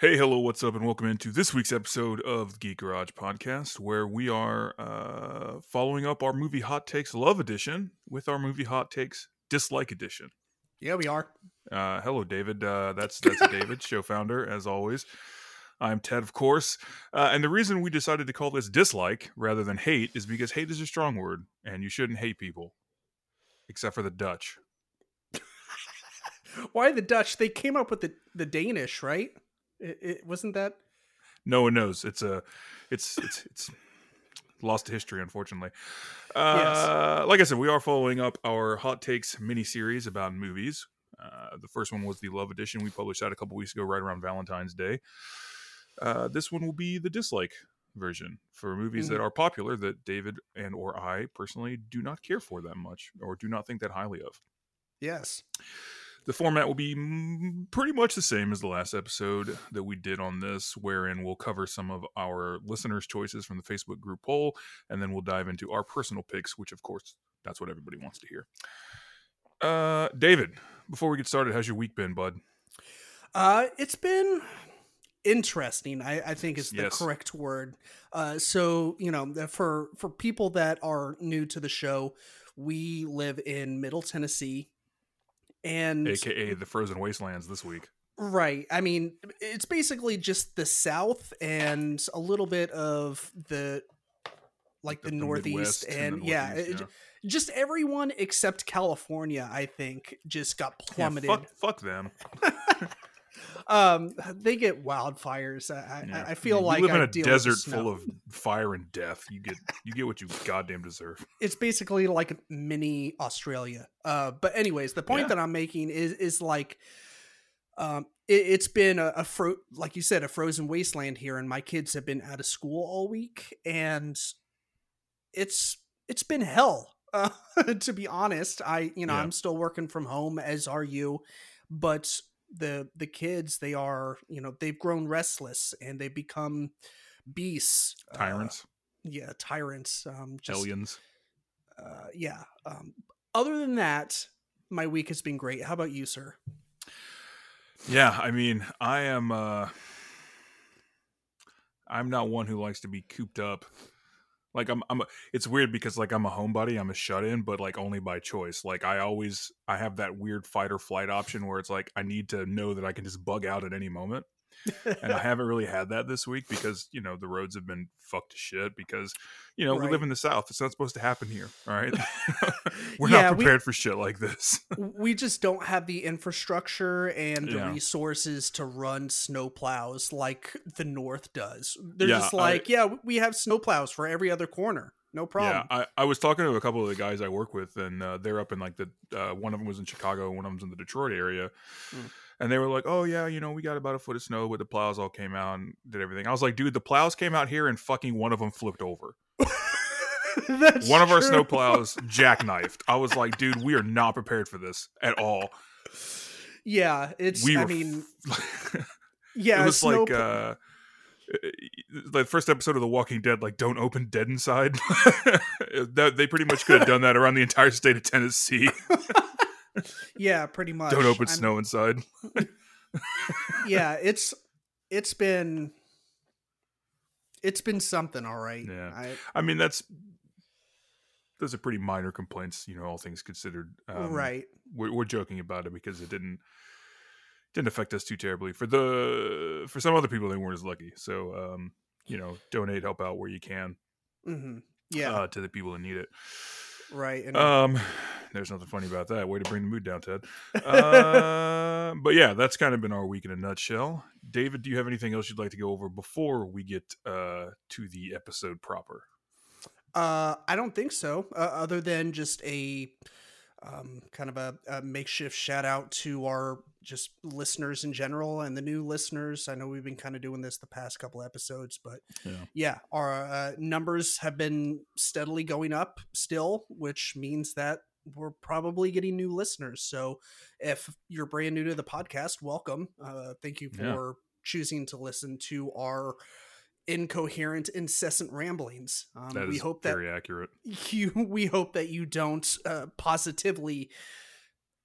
Hey, hello, what's up, and welcome into this week's episode of the Geek Garage podcast, where we are uh, following up our movie Hot Takes Love Edition with our movie Hot Takes Dislike Edition. Yeah, we are. Uh, hello, David. Uh, that's that's David, show founder, as always. I'm Ted, of course. Uh, and the reason we decided to call this dislike rather than hate is because hate is a strong word, and you shouldn't hate people, except for the Dutch. Why the Dutch? They came up with the, the Danish, right? It, it wasn't that. No one knows. It's a, it's it's it's lost to history, unfortunately. Uh, Like I said, we are following up our hot takes mini series about movies. Uh, the first one was the Love Edition. We published that a couple weeks ago, right around Valentine's Day. Uh, this one will be the dislike version for movies that Mhm. are popular that David and or I personally do not care for that much or do not think that highly of. Yes. The format will be pretty much the same as the last episode that we did on this, wherein we'll cover some of our listeners' choices from the Facebook group poll, and then we'll dive into our personal picks, which, of course, that's what everybody wants to hear. Uh, David, before we get started, how's your week been, bud? Uh, it's been interesting. I, I think is the Yes. correct word. Uh, so you know, for for people that are new to the show, we live in Middle Tennessee, and AKA the frozen wastelands this week. Right. I mean, it's basically just the South and a little bit of the like the, The Northeast and and, the yeah, Northeast, it- just everyone except California, I think, just got Yeah, plummeted. fuck, fuck them. um, they get wildfires. I, I, Yeah. I feel You like live I in a desert full of fire and death. You get you get what you goddamn deserve. it's basically like a mini Australia. Uh, but anyways, the point Yeah. that I'm making is is like, um, it, it's been a, a fro- like you said, a frozen wasteland here, and my kids have been out of school all week, and it's it's been hell. Uh, to be honest, I you know Yeah. I'm still working from home, as are you, but the the kids they are you know they've grown restless and they become beasts uh, Tyrants, yeah tyrants um just aliens. uh, yeah. Um, other than that, my week has been great. How about you, sir? Yeah, I mean, I am uh I'm not one who likes to be cooped up. Like I'm I'm a, it's weird because like I'm a homebody, I'm a shut in, but like only by choice. Like I always I have that weird fight or flight option where it's like I need to know that I can just bug out at any moment. And I haven't really had that this week because, you know, the roads have been fucked to shit because, you know, we live in the south. It's not supposed to happen here, all right? We're Yeah, not we- prepared for shit like this. we just don't have the infrastructure and the Yeah. resources to run snowplows like the North does. They're Yeah, just I- like, yeah, we have snowplows for every other corner. No problem. Yeah, I, I was talking to a couple of the guys I work with, and uh, they're up in like the uh, one of them was in Chicago, one of them's in the Detroit area, Mm. And they were like, "Oh yeah, you know, we got about a foot of snow, but the plows all came out and did everything." I was like, "Dude, the plows came out here, and fucking one of them flipped over. That's one of our true. snow plows jackknifed." I was like, "Dude, we are not prepared for this at all." Yeah, it's. We I mean, f- yeah, it was like pl- uh the first episode of the walking dead like don't open dead inside that they pretty much could have done that around the entire state of tennessee yeah, pretty much. don't open I'm- snow inside yeah, it's it's been it's been something, all right. Yeah. I, i mean that's those are pretty minor complaints you know all things considered um, right. we're, we're joking about it because it didn't didn't affect us too terribly for the for some other people they weren't as lucky so um you know donate help out where you can hmm Yeah, uh, to the people that need it right. And Um, there's nothing funny about that. Way to bring the mood down, Ted. Uh, but yeah, that's kind of been our week in a nutshell. David, do you have anything else you'd like to go over before we get uh, to the episode proper? uh, I don't think so. Uh, other than just a um, kind of a, a makeshift shout out to our just listeners in general and the new listeners. I know we've been kind of doing this the past couple episodes, but Yeah. yeah, our uh, numbers have been steadily going up still, which means that we're probably getting new listeners. So if you're brand new to the podcast, welcome. Uh, thank you for Yeah. choosing to listen to our incoherent, incessant ramblings. Um, That we is hope that very accurate. you we hope that you don't uh, positively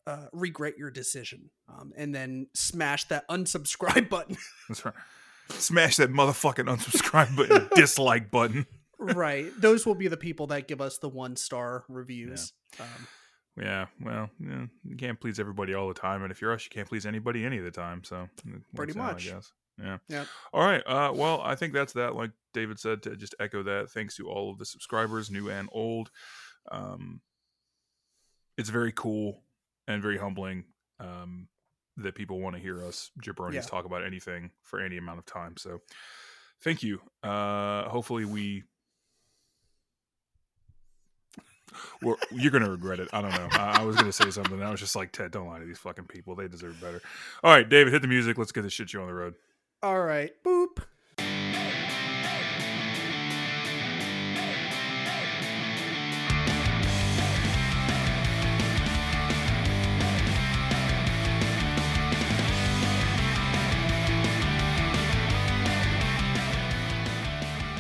uh, regret your decision, um, and then smash that unsubscribe button. That's right. Smash that motherfucking unsubscribe button, dislike button. right. Those will be the people that give us the one star reviews. Yeah. Um, yeah, well, yeah, you can't please everybody all the time, and if you're us, you can't please anybody any of the time. So pretty much, out, I guess. Yeah. Yeah. All right. Uh, well, I think that's that. Like David said, to just echo that. Thanks to all of the subscribers, new and old. Um, it's very cool and very humbling um, that people want to hear us jabronis yeah. talk about anything for any amount of time. So, thank you. Uh, hopefully, we well, you're gonna regret it. I don't know. I, I was gonna say something. I was just like, Ted, don't lie to these fucking people. They deserve better. All right, David, hit the music. Let's get this shit show on the road. All right, boop.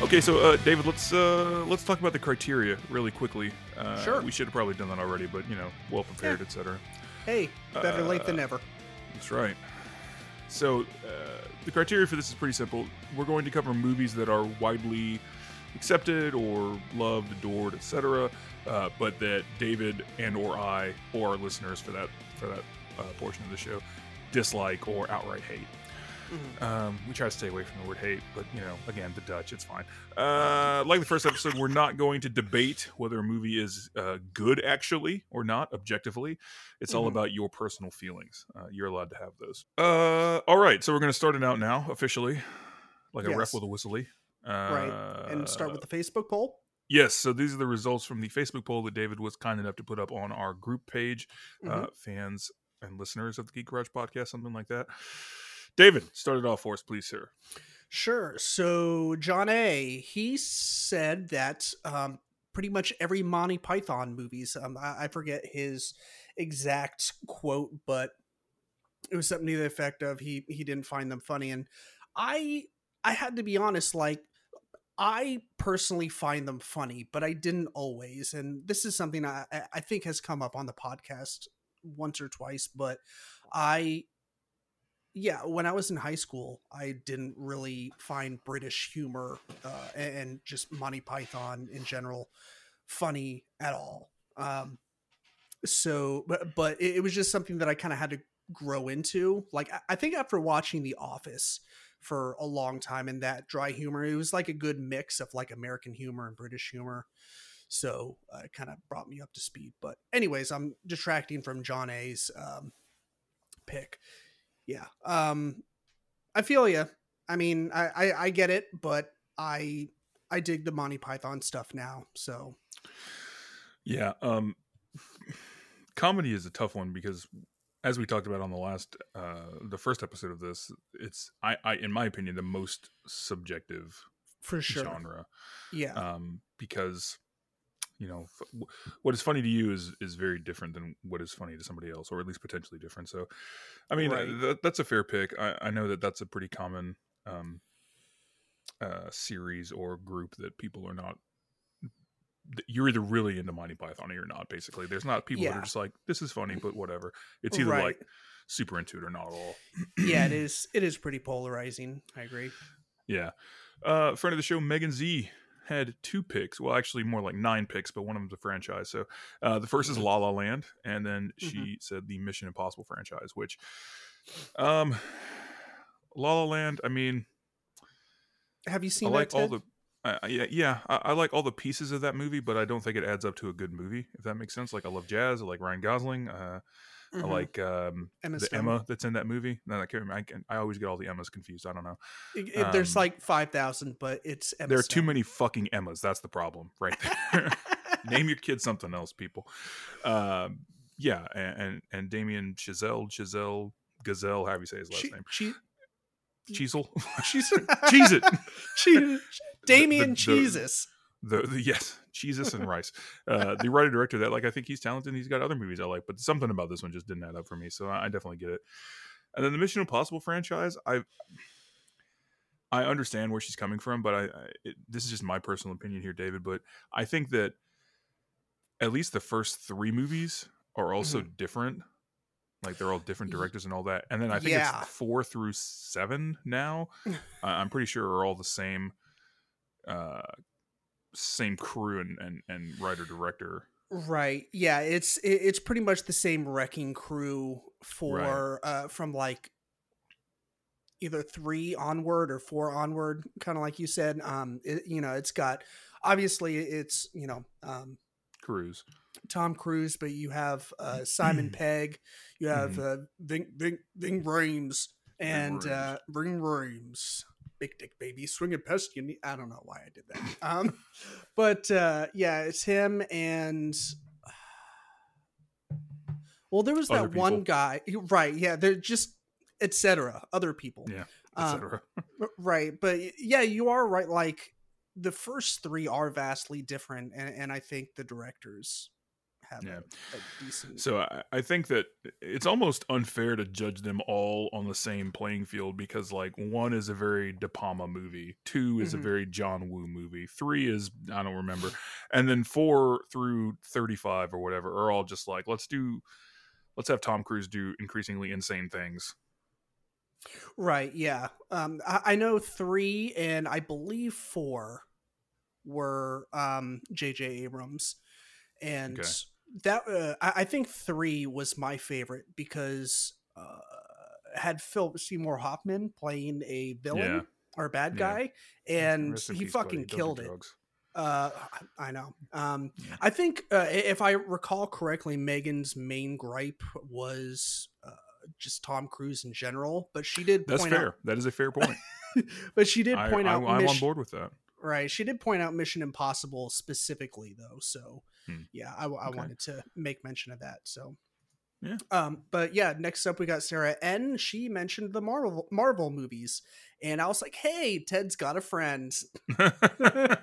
Okay, so uh, David, let's uh, let's talk about the criteria really quickly. Uh, sure. We should have probably done that already, but you know, well prepared, yeah. etc. Hey, better late than never. That's right. So uh, the criteria for this is pretty simple. We're going to cover movies that are widely accepted or loved, adored, etc., uh, but that David and or I or our listeners for that for that uh, portion of the show dislike or outright hate. Mm-hmm. Um, we try to stay away from the word hate, but you know, again, the Dutch, it's fine. Uh, like the first episode, we're not going to debate whether a movie is uh, good actually or not objectively. It's mm-hmm. all about your personal feelings. Uh, you're allowed to have those. Uh, all right, so we're going to start it out now officially, like yes. a ref with a whistly. right, and start with the Facebook poll. Yes, so these are the results from the Facebook poll that David was kind enough to put up on our group page. Uh, mm-hmm. fans and listeners of the Geek Garage podcast, something like that. David, start it off for us, please, sir. Sure. So, John A., he said that um, pretty much every Monty Python movies, um, I, I, forget his exact quote, but it was something to the effect of he he didn't find them funny. And I I had to be honest, like I personally find them funny, but I didn't always. And this is something I I think has come up on the podcast once or twice, but I yeah, when I was in high school, I didn't really find British humor uh, and just Monty Python in general funny at all. Um, so, but, but it, was just something that I kind of had to grow into. Like, I think after watching The Office for a long time and that dry humor, it was like a good mix of like American humor and British humor. So uh, it kind of brought me up to speed. But, anyways, I'm detracting from John A's um, pick yeah. Um, I feel you. I mean, I, I, I get it, but I I dig the Monty Python stuff now. So yeah, um, comedy is a tough one because as we talked about on the last uh the first episode of this it's i i in my opinion the most subjective for sure genre yeah um because you know what is funny to you is is very different than what is funny to somebody else or at least potentially different so i mean right. th- that's a fair pick I, I know that that's a pretty common um uh series or group that people are not you're either really into Monty Python or you're not. Basically, there's not people yeah. that are just like, "This is funny," but whatever. It's either right. like super into it or not at all. yeah, it is. It is pretty polarizing. I agree. Yeah. Uh, friend of the show, Megan Z had two picks. Well, actually, more like nine picks, but one of them's a franchise. So uh, the first is mm-hmm. La La Land, and then she mm-hmm. said the Mission Impossible franchise, which, um, La La Land. I mean, have you seen? I like all the. Uh, yeah, yeah, I, I, like all the pieces of that movie, but I don't think it adds up to a good movie. If that makes sense. Like I love jazz. I like Ryan Gosling. Uh, Mm-hmm. Like um, Emma the Stone. Emma that's in that movie. No, I can't remember. I, can, I always get all the Emmas confused. I don't know. It, it, um, there's like five thousand, but it's Emma there are Stone. too many fucking Emmas. That's the problem, right there. Name your kid something else, people. Um, yeah, and, and and Damien Chazelle, Chazelle Gazelle, however you say his last che- name. Che- Cheezel. Cheese it. Cheese. Damien Jesus the, the yes, Jesus and rice. Uh, the writer director that like I think he's talented. he's got other movies I like, but something about this one just didn't add up for me. So I, I definitely get it. And then the Mission Impossible franchise, I I understand where she's coming from, but I, I it, this is just my personal opinion here, David. But I think that at least the first three movies are also mm-hmm. different Like they're all different directors and all that. And then I think Yeah. it's four through seven now. uh, I'm pretty sure are all the same, uh, same crew and and, and writer director. Right. Yeah, it's it, it's pretty much the same wrecking crew for uh from like either 3 onward or 4 onward kind of like you said um it, you know it's got obviously it's you know um Cruise. Tom Cruise but you have uh Simon Pegg you have uh Ving Ving Ving Rhames and Rhames. uh Ving Rhames big dick baby swinging past you knee- I don't know why I did that um but uh yeah it's him and well there was Other that one guy right yeah they're just etc other people Yeah. Um, Etc. R- Right, but yeah, you are right. Like the first three are vastly different, and, and I think the directors have Yeah. a, a decent. So I, I think that it's almost unfair to judge them all on the same playing field because like one is a very De Palma movie, two is Mhm. a very John Woo movie, three is I don't remember, and then four through thirty five or whatever are all just like let's do, let's have Tom Cruise do increasingly insane things. right, yeah. Um, I, I know three, and I believe four were um J.J. Abrams, and Okay. That uh, I, I think three was my favorite because uh, had Philip Seymour Hoffman playing a villain. Yeah. Or a bad Yeah. guy, and he fucking killed it. drugs. Uh, I I know. Um, Yeah. I think uh, if I recall correctly, Megan's main gripe was uh, just Tom Cruise in general, but she did That's point fair. out. That is a fair point. But she did point I, out. I'm on board with that. Right, she did point out Mission Impossible specifically, though. So Hmm. yeah, I, I Okay. wanted to make mention of that. So Yeah. Um, but yeah, next up we got Sarah N. She mentioned the Marvel Marvel movies, and I was like, "Hey, Ted's got a friend."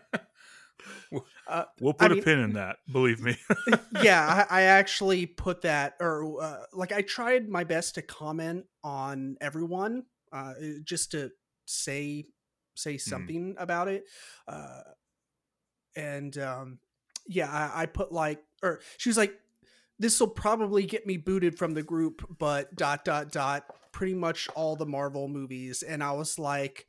Uh, we'll I put mean- a pin in that. Believe me. yeah, I, I actually put that, or uh, like I tried my best to comment on everyone, uh, just to say say something about it, uh, and um, yeah, I, I put like, or she was like, "This will probably get me booted from the group," but dot dot dot, pretty much all the Marvel movies, and I was like.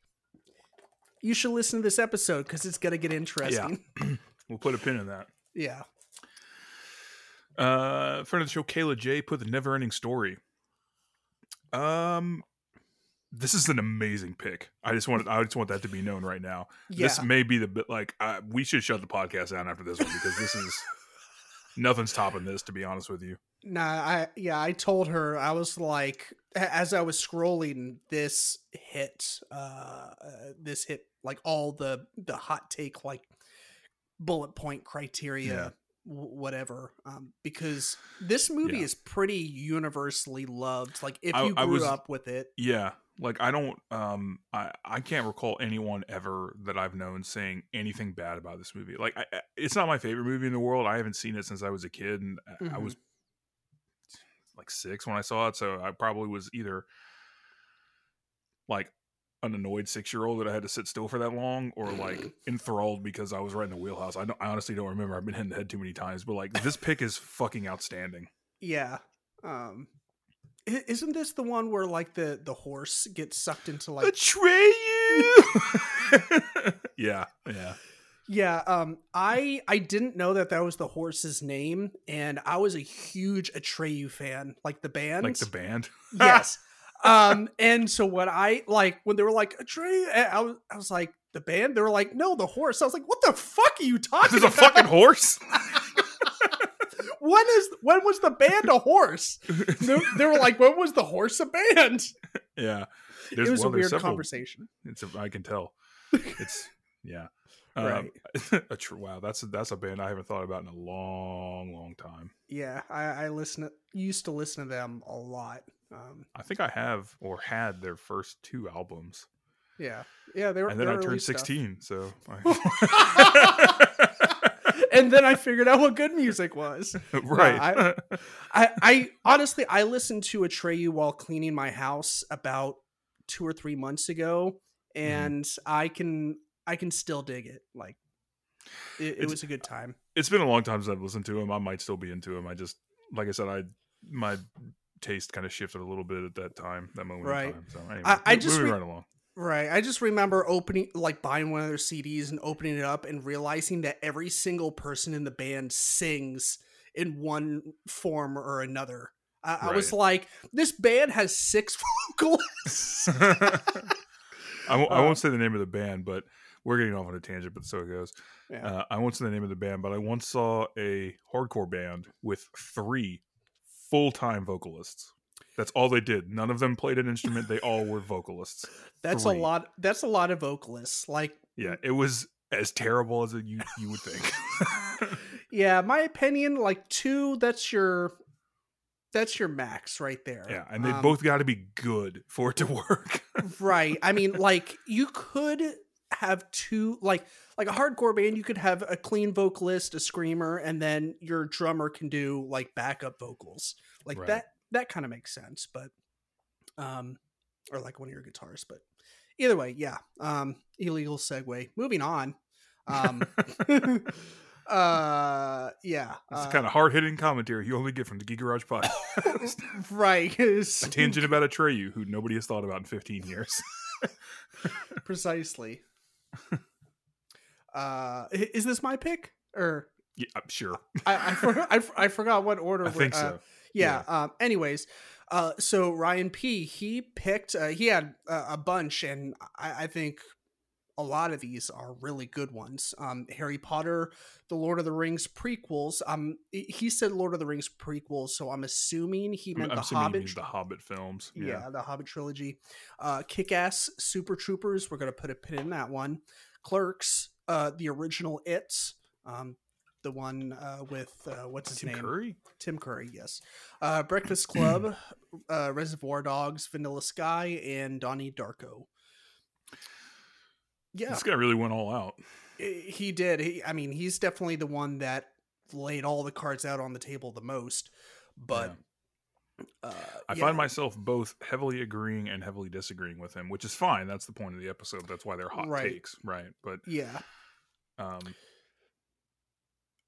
You should listen to this episode because it's gonna get interesting. Yeah. we'll put a pin in that. yeah. Uh, friend of the show, Kayla J, put the never ending story. Um, this is an amazing pick. I just wanted, I just want that to be known right now. Yeah. This may be the bit like uh, we should shut the podcast down after this one because this is nothing's topping this. To be honest with you, Nah, I yeah, I told her I was like as I was scrolling, this hit, uh, uh, this hit like all the the hot take like bullet point criteria, Yeah. w- whatever. Um, because this movie Yeah. is pretty universally loved. Like if you I grew was- up with it, yeah. Like I don't, um, I I can't recall anyone ever that I've known saying anything bad about this movie. Like I, it's not my favorite movie in the world. I haven't seen it since I was a kid, and I- I was like six when I saw it, so I probably was either like an annoyed six year old that I had to sit still for that long, or like enthralled because I was right in the wheelhouse. I don't, I honestly don't remember. I've been hit in the head too many times, but like this pick is fucking outstanding. yeah. Um, isn't this the one where like the the horse gets sucked into like Betray you. yeah, yeah. Yeah, um, I I didn't know that that was the horse's name, and I was a huge Atreyu fan, like the band. Like the band. yes. um, and so when I like when they were like Atreyu, I I was I was like the band. They were like, no, the horse. I was like, what the fuck are you talking There's a about? fucking horse. when is when was the band a horse? they, they were like, when was the horse a band? yeah. it was a weird several- conversation. It's a, I can tell. It's yeah. Um, Right. a tr- wow, that's a, that's a band I haven't thought about in a long, long time. Yeah, I, I listen to, used to listen to them a lot. Um, I think I have or had their first two albums, yeah, yeah, they were. and then I turned stuff. sixteen. So, and then I figured out what good music was. right. I- I, I honestly I listened to Atreyu while cleaning my house about two or three months ago, Mm-hmm. and I can I can still dig it. Like it, it was a good time. it's been a long time since I've listened to him. I might still be into him. I just, like I said, I my taste kind of shifted a little bit at that time, that moment Right. in time. So anyway, I- I just moving re- right along. Right. I just remember opening, like buying one of their CDs and opening it up and realizing that every single person in the band sings in one form or another. I, I was like, this band has six vocalists. I won't, I Uh, won't say the name of the band, but we're getting off on a tangent, but so it goes. Yeah. Uh, I won't say the name of the band, but I once saw a hardcore band with three full time vocalists. That's all they did. None of them played an instrument. They all were vocalists. That's three. a lot. That's a lot of vocalists. Like, Yeah, it was as terrible as you you would think. yeah, my opinion, like two, that's your, that's your max right there. yeah, and they Um, both got to be good for it to work. right i mean like you could have two like like a hardcore band you could have a clean vocalist a screamer and then your drummer can do like backup vocals like Right. that that kind of makes sense but um or like one of your guitars but either way yeah um illegal segue moving on um uh yeah That's uh, kind of hard hitting commentary you only get from the Geek Garage Podcast. right a tangent about a Atreyu, who nobody has thought about in 15 years. precisely uh is this my pick or yeah, I'm sure. i I, for, I, I forgot what order I think uh, so. Yeah, um anyways uh so ryan p he picked uh, he had uh, a bunch and I, I think a lot of these are really good ones um harry potter the lord of the rings prequels um he- said lord of the rings prequels so i'm assuming he meant I'm the hobbit the Hobbit films. yeah. Yeah. the Hobbit trilogy. Uh, Kick-Ass Super Troopers. We're gonna put a pin in that one. Clerks. Uh, the original It's. Um, the one uh, with uh, what's his Tim name? Curry? Tim Curry. Yes. Uh, Breakfast Club. uh, Reservoir Dogs. Vanilla Sky and Donnie Darko. Yeah, This guy really went all out. he did. He, I mean, he's definitely the one that laid all the cards out on the table the most. But uh, I yeah. find myself both heavily agreeing and heavily disagreeing with him, which is fine. That's the point of the episode. That's why they're hot Right. takes, right? But yeah. um,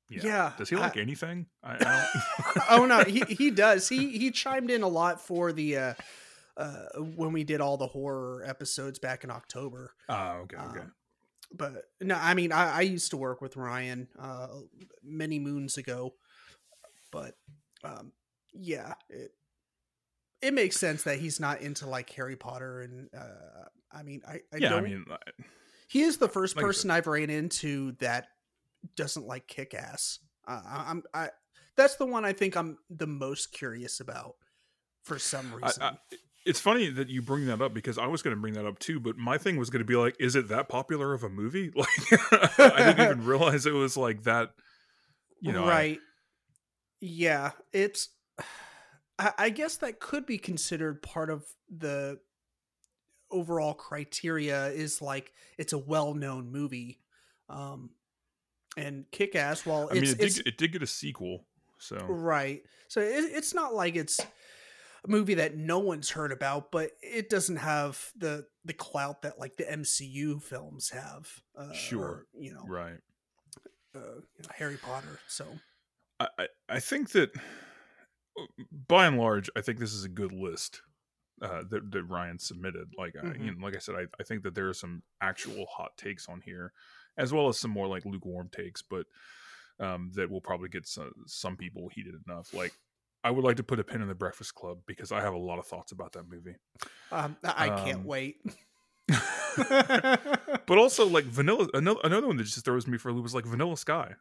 yeah. Yeah, Does he I- like anything? I, I don't. oh no, he he does. He he chimed in a lot for the uh uh when we did all the horror episodes back in October. oh, okay, okay. Um, but no, I mean I, I used to work with Ryan uh many moons ago. But um yeah, it it makes sense that he's not into like Harry Potter and uh I mean I, I yeah, I don't mean, I- he is the first person I've ran into that doesn't like kick ass. Uh, I- I'm I that's the one I think I'm the most curious about for some reason. I, it's funny that you bring that up because I was going to bring that up too, but my thing was going to be like, is it that popular of a movie? Like, I didn't even realize it was like that. You know, I- right? yeah, it's. I, I guess that could be considered part of the overall criteria. Is like it's a well-known movie, um, and Kick Ass. While I mean, it did, it did get a sequel, so Right. So it, it's not like it's a movie that no one's heard about, but it doesn't have the the clout that like the MCU films have. Uh, Sure. or, you know, right. uh, you know, Harry Potter. So I, I- I think that by and large, I think this is a good list uh, that that Ryan submitted. Like, I, you Mhm. know, like I said, I, I think that there are some actual hot takes on here, as well as some more like lukewarm takes, but um, that will probably get some some people heated enough. Like, I would like to put a pin in the Breakfast Club because I have a lot of thoughts about that movie. um, I can't Um, wait. but also like vanilla another, another one that just throws me for a loop was like vanilla sky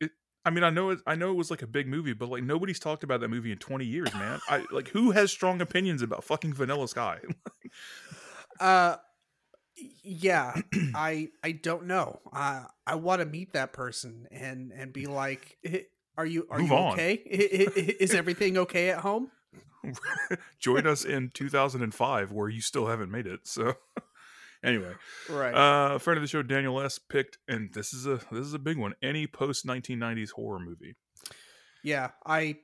it, i mean i know it i know it was like a big movie but like nobody's talked about that movie in 20 years man i like who has strong opinions about fucking vanilla sky uh, yeah, I I don't know. I I want to meet that person and and be like, "Eh, are you are Move you on. okay? Is everything okay at home? join us in 2005 where you still haven't made it so anyway Right. uh friend of the show daniel s picked and this is a this is a big one any post 1990s horror movie Yeah, I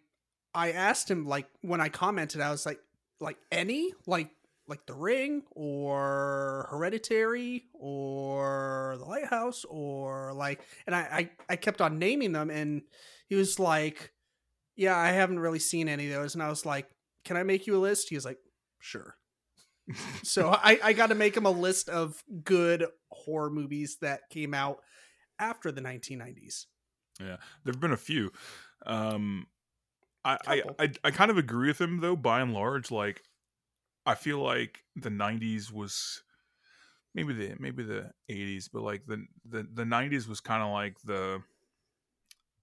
I asked him like when I commented, I was like, like any like like The Ring or Hereditary or The Lighthouse or like, and I I, I kept on naming them, and he was like, yeah, I haven't really seen any of those. And I was like, can I make you a list? He was like, sure. so I, I got to make him a list of good horror movies that came out after the 1990s. Yeah, there've been a few. Um, I, I, I I kind of agree with him though. By and large, like I feel like the '90s was maybe the maybe the '80s, but like the the the '90s was kind of like the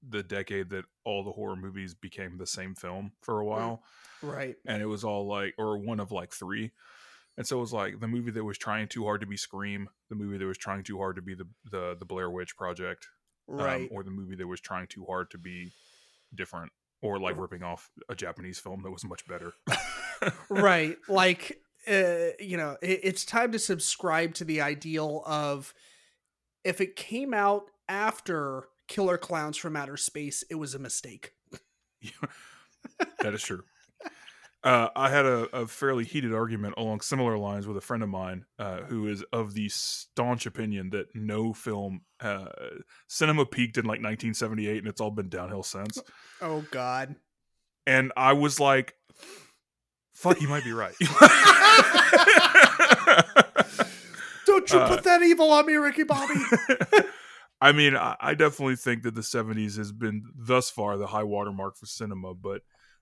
the decade that all the horror movies became the same film for a Mm. while, Right. and it was all like or one of like three. And so it was like the movie that was trying too hard to be Scream, the movie that was trying too hard to be the the, the Blair Witch Project, um, Right. or the movie that was trying too hard to be different, or like ripping off a Japanese film that was much better. right. Like, uh, you know, it, it's time to subscribe to the ideal of if it came out after Killer Clowns from Outer Space, it was a mistake. that is true. Uh, I had a, a fairly heated argument along similar lines with a friend of mine uh, who is of the staunch opinion that no film uh, cinema peaked in like 1978 and it's all been downhill since. Oh, God. And I was like, "Fuck, you might be right." Don't you Uh, put that evil on me, Ricky Bobby. I mean, I, I definitely think that the 70s has been thus far the high watermark for cinema, but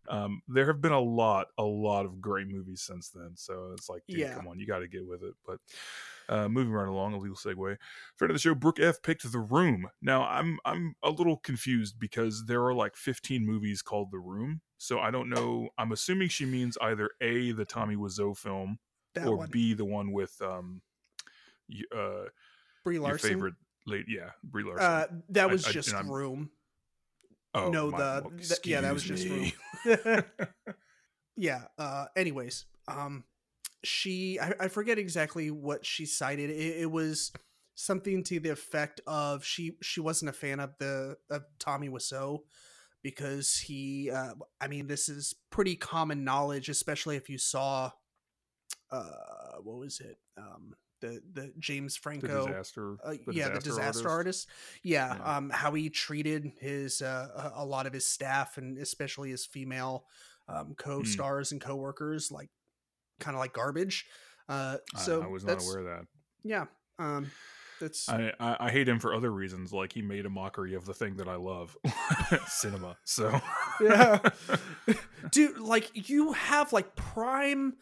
um, there have been a lot, a lot of great movies since then. So it's like, dude, Yeah. come on, you got to get with it. But uh, moving right along, a legal segue. Friend of the show, Brooke F picked The Room. Now, I'm I'm a little confused because there are like 15 movies called The Room. So I don't know. I'm assuming she means either A, the Tommy Wiseau film, that or one. B, the one with um, uh, Brie your Larson. favorite late, yeah, Brie Larson. Uh, that was I- just I'm- room. oh, no, my- the- well, the- yeah, that was excuse just me. yeah. Uh, anyways, um, she I, I forget exactly what she cited. It, it was something to the effect of she she wasn't a fan of the of Tommy Wiseau because he. Uh, I mean, this is pretty common knowledge, especially if you saw. Uh, what was it? Um, the the James the Franco. disaster. Uh, the yeah, the disaster artist. Yeah, Yeah. um, how he treated his uh, a lot of his staff and especially his female Hmm. um, co-stars and co-workers like kind of like garbage. Uh, so I, was not aware of that. Yeah, um, that's I, I I hate him for other reasons, like he made a mockery of the thing that I love, cinema. So Yeah. dude. Like you have like prime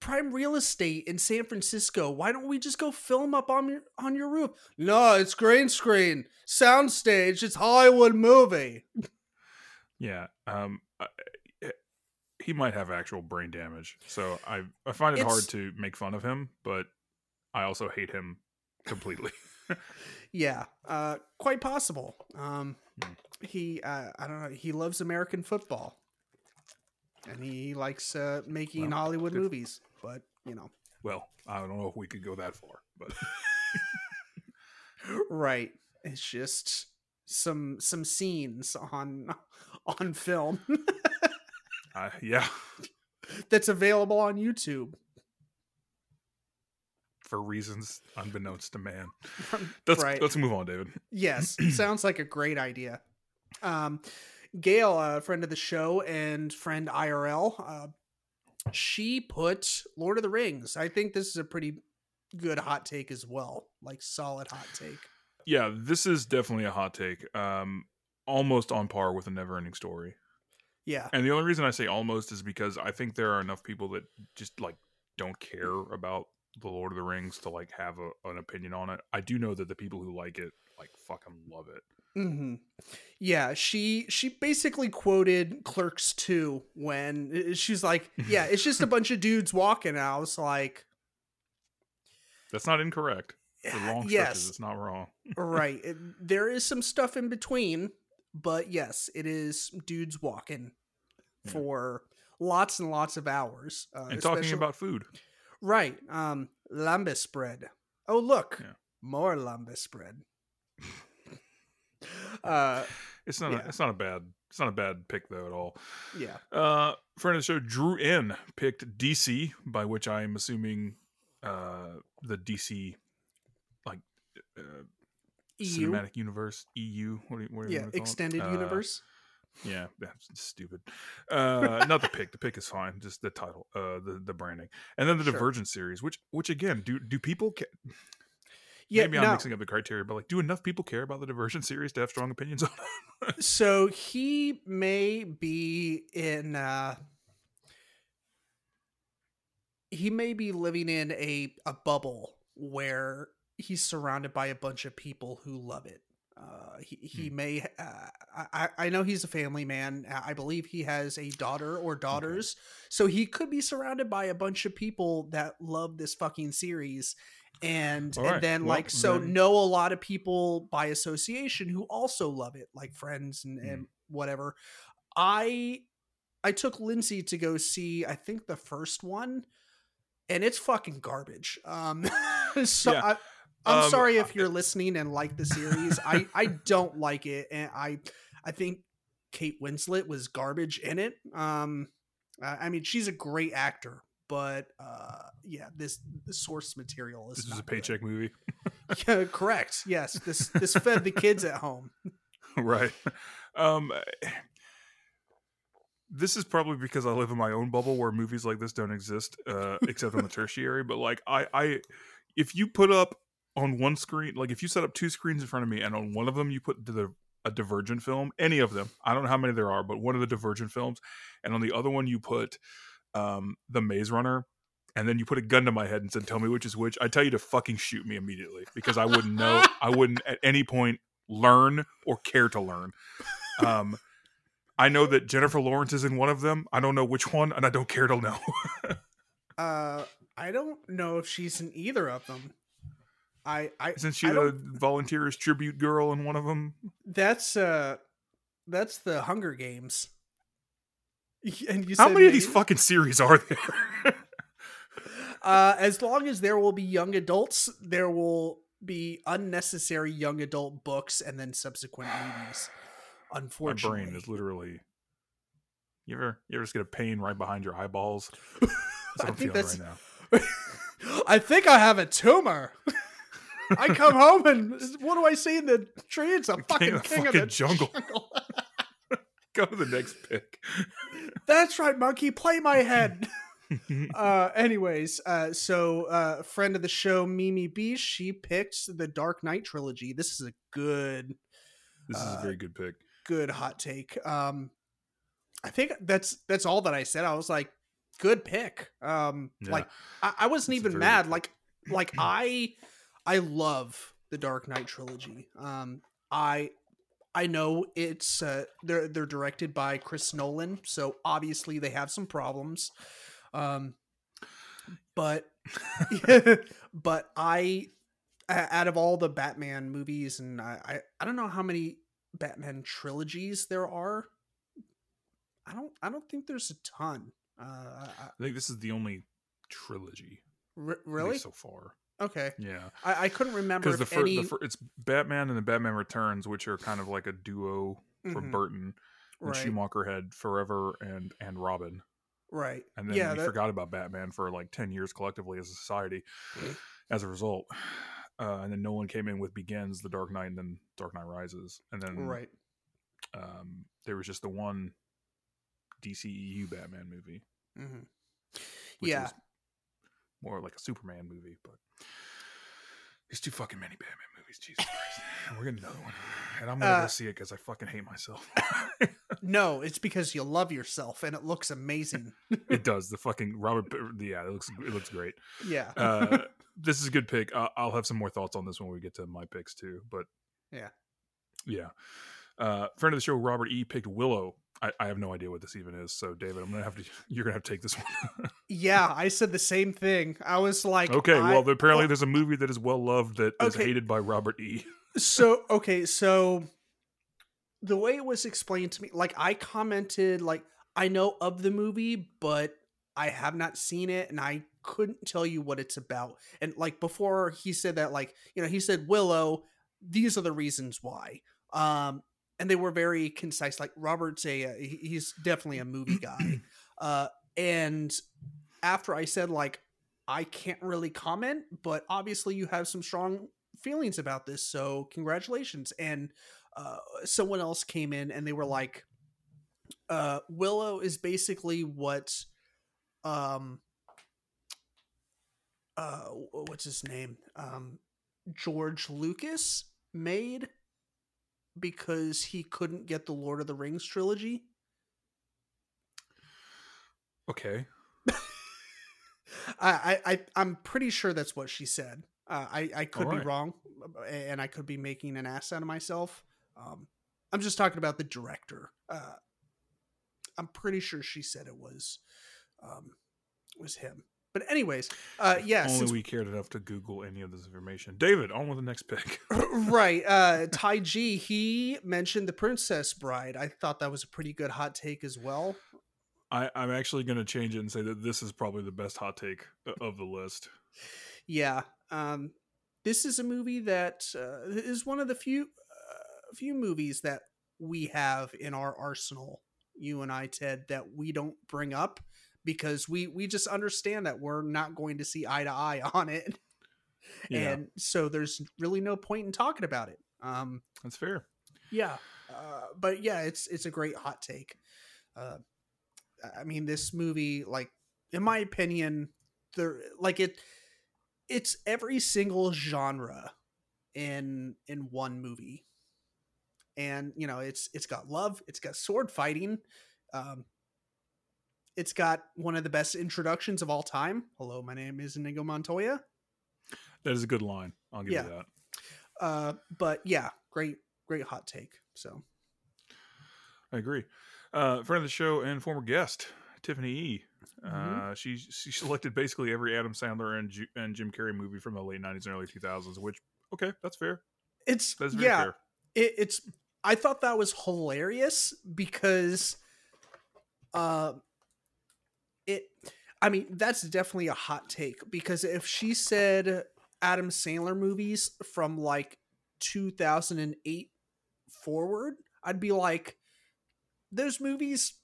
prime real estate in San Francisco. Why don't we just go film up on your on your roof? No, it's green screen, soundstage. It's Hollywood movie. yeah, um, I- I- he might have actual brain damage. So I I find it hard to make fun of him, but I also hate him completely. Yeah, uh, quite possible. Um, Hmm. he, uh, I don't know, he loves American football, and he likes uh, making Well, Hollywood good- movies. But you know, well, I don't know if we could go that far, but right? It's just some some scenes on on film uh, yeah, that's available on YouTube. for reasons unbeknownst to man. Let's right? let's move on, David. Yes, sounds like a great idea. Um, Gail, a friend of the show and friend IRL, uh, she put Lord of the Rings. I think this is a pretty good hot take as well, like solid hot take. Yeah, this is definitely a hot take. Um, almost on par with a never-ending story. Yeah, And the only reason I say almost is because I think there are enough people that just like don't care about the Lord of the Rings to like have a, an opinion on it. I do know that the people who like it like fucking love it. hmm yeah. She she basically quoted Clerks two when she's like, "Yeah, it's just a bunch of dudes walking." And I was like, That's not incorrect. For long stretches, "Yes, it's not wrong. right. It, there is some stuff in between, but yes, it is dudes walking Yeah. for lots and lots of hours. Uh, And talking about food. right, um, lembas bread. Oh look, Yeah. more lembas bread. uh, It's not. Yeah. A, it's not a bad. It's not a bad pick though at all. yeah, Uh, friend of the show, Drew N picked DC, by which I am assuming uh the DC like uh, EU, cinematic universe EU. What do you, what do you yeah, wanna it? extended Uh, universe. Yeah, that's stupid. Uh, not the pick. The pick is fine. Just the title, uh, the the branding, and then the Sure. Divergent series, which which again, do do people? Ca- Yeah, Maybe I'm now- mixing up the criteria, but like, do enough people care about the Divergent series to have strong opinions on it? so he may be in uh he may be living in a a bubble where he's surrounded by a bunch of people who love it uh he, he Hmm. may uh, I, I know he's a family man. I believe he has a daughter or daughters. So he could be surrounded by a bunch of people that love this fucking series. And All and then well, like so then- know a lot of people by association who also love it like friends and, Hmm. and whatever. I i took lindsay to go see i think the first one. And it's fucking garbage. Um so Yeah. I, i'm Um, sorry if you're listening and like the series i i don't like it and i i think kate winslet was garbage in it um i mean she's a great actor but uh yeah this the source material is This is a not good. paycheck movie, yeah, correct yes this this fed the kids at home right? Um, this is probably because I live in my own bubble where movies like this don't exist, uh, except on the tertiary. But like, I, I, if you put up on one screen, like if you set up two screens in front of me, and on one of them you put the a Divergent film, any of them, I don't know how many there are, but one of the Divergent films, and on the other one you put um, the Maze Runner. And then you put a gun to my head and said, "Tell me which is which." I tell you to fucking shoot me immediately because I wouldn't know. I wouldn't at any point learn or care to learn. Um, I know that Jennifer Lawrence is in one of them. I don't know which one, and I don't care to know. uh i don't know if she's in either of them i i Isn't she I the volunteers tribute girl in one of them? That's uh that's the Hunger Games. And you How many of these fucking series are there? uh as long as there will be young adults, there will be unnecessary young adult books and then subsequent movies. Unfortunately, my brain is literally. You ever, you ever just get a pain right behind your eyeballs? That's what I I'm think feeling that's right now. I think I have a tumor. I come home and what do I see in the tree? It's a fucking of king, of the jungle. Go to the next pick. That's right, monkey. Play my head. uh anyways uh so uh friend of the show mimi b she picked the dark knight trilogy this is a good this is a Uh, very good pick. good hot take um i think that's that's all that i said i was like good pick um Yeah. like I, I wasn't a even mad like like i i love the dark knight trilogy. Um i i know it's uh they're they're directed by chris nolan so obviously they have some problems. Um but but I out of all the batman movies and I, I i don't know how many batman trilogies there are i don't i don't think there's a ton. Uh I, I- think this is the only trilogy least really? so far. Okay. Yeah, I, I couldn't remember because the, fir- any the fir- it's Batman and the Batman Returns, which are kind of like a duo for Mhm, Burton. And right. Schumacher had Forever and and Robin, right. And then yeah we that, forgot about Batman for like ten years collectively as a society. As a result, uh, and then Nolan came in with Begins, The Dark Knight, and then Dark Knight Rises, and then right. um, there was just the one DCEU Batman movie, hmm which yeah more like a Superman movie, but. There's too fucking many Batman movies, Jesus Christ! And we're getting another one, and I'm gonna Uh, go see it because I fucking hate myself. no it's because you love yourself and it looks amazing it does. The fucking Robert. Yeah, it looks it looks great. yeah Uh, this is a good pick. I'll, I'll have some more thoughts on this when we get to my picks too. But Yeah. yeah. Uh, friend of the show, Robert E. picked Willow. I, I have no idea what this even is. So David, I'm gonna have to. You're gonna have to take this one. yeah i said the same thing i was like okay. I- well, apparently well, there's a movie that is well loved that is Okay. hated by Robert E. so okay so the way it was explained to me like i commented like i know of the movie but i have not seen it and i couldn't tell you what it's about and like before he said that like you know he said willow these are the reasons why um and they were very concise like robert's a uh, he's definitely a movie guy uh and after i said like i can't really comment but obviously you have some strong feelings about this so congratulations and uh someone else came in and they were like uh, Willow is basically what, um, uh, what's his name? Um, George Lucas made because he couldn't get the Lord of the Rings trilogy. Okay. I, I, I'm pretty sure that's what she said. Uh, I, I could Alright. be wrong, and I could be making an ass out of myself. Um, I'm just talking about the director. Uh, I'm pretty sure she said it was, um, was him. But anyways, uh, yeah, Only since- we cared enough to Google any of this information. David, on with the next pick. right. Uh, Tai G, he mentioned the Princess Bride. I thought that was a pretty good hot take as well. I, I'm actually going to change it and say that this is probably the best hot take of the list. Yeah. Um, this is a movie that uh, is one of the few uh, few movies that we have in our arsenal. You and I, Ted, that we don't bring up because we we just understand that we're not going to see eye to eye on it, Yeah, and so there's really no point in talking about it. Um, that's fair. yeah, uh, but yeah, it's it's a great hot take. Uh, I mean, this movie, like in my opinion, there like it, it's every single genre in in one movie, and you know, it's it's got love, it's got sword fighting, um, it's got one of the best introductions of all time. Hello, my name is Inigo Montoya. That is a good line. I'll give Yeah. you that. Uh, but yeah, great great hot take. So I agree. Uh, friend of the show and former guest, Tiffany E. Mhm. Uh, she she selected basically every Adam Sandler and Ju- and Jim Carrey movie from the late '90s and early 2000s. Which okay, that's fair. it's That's very yeah, fair. it, it's i thought that was hilarious because uh it i mean that's definitely a hot take because if she said adam sandler movies from like 2008 forward i'd be like those movies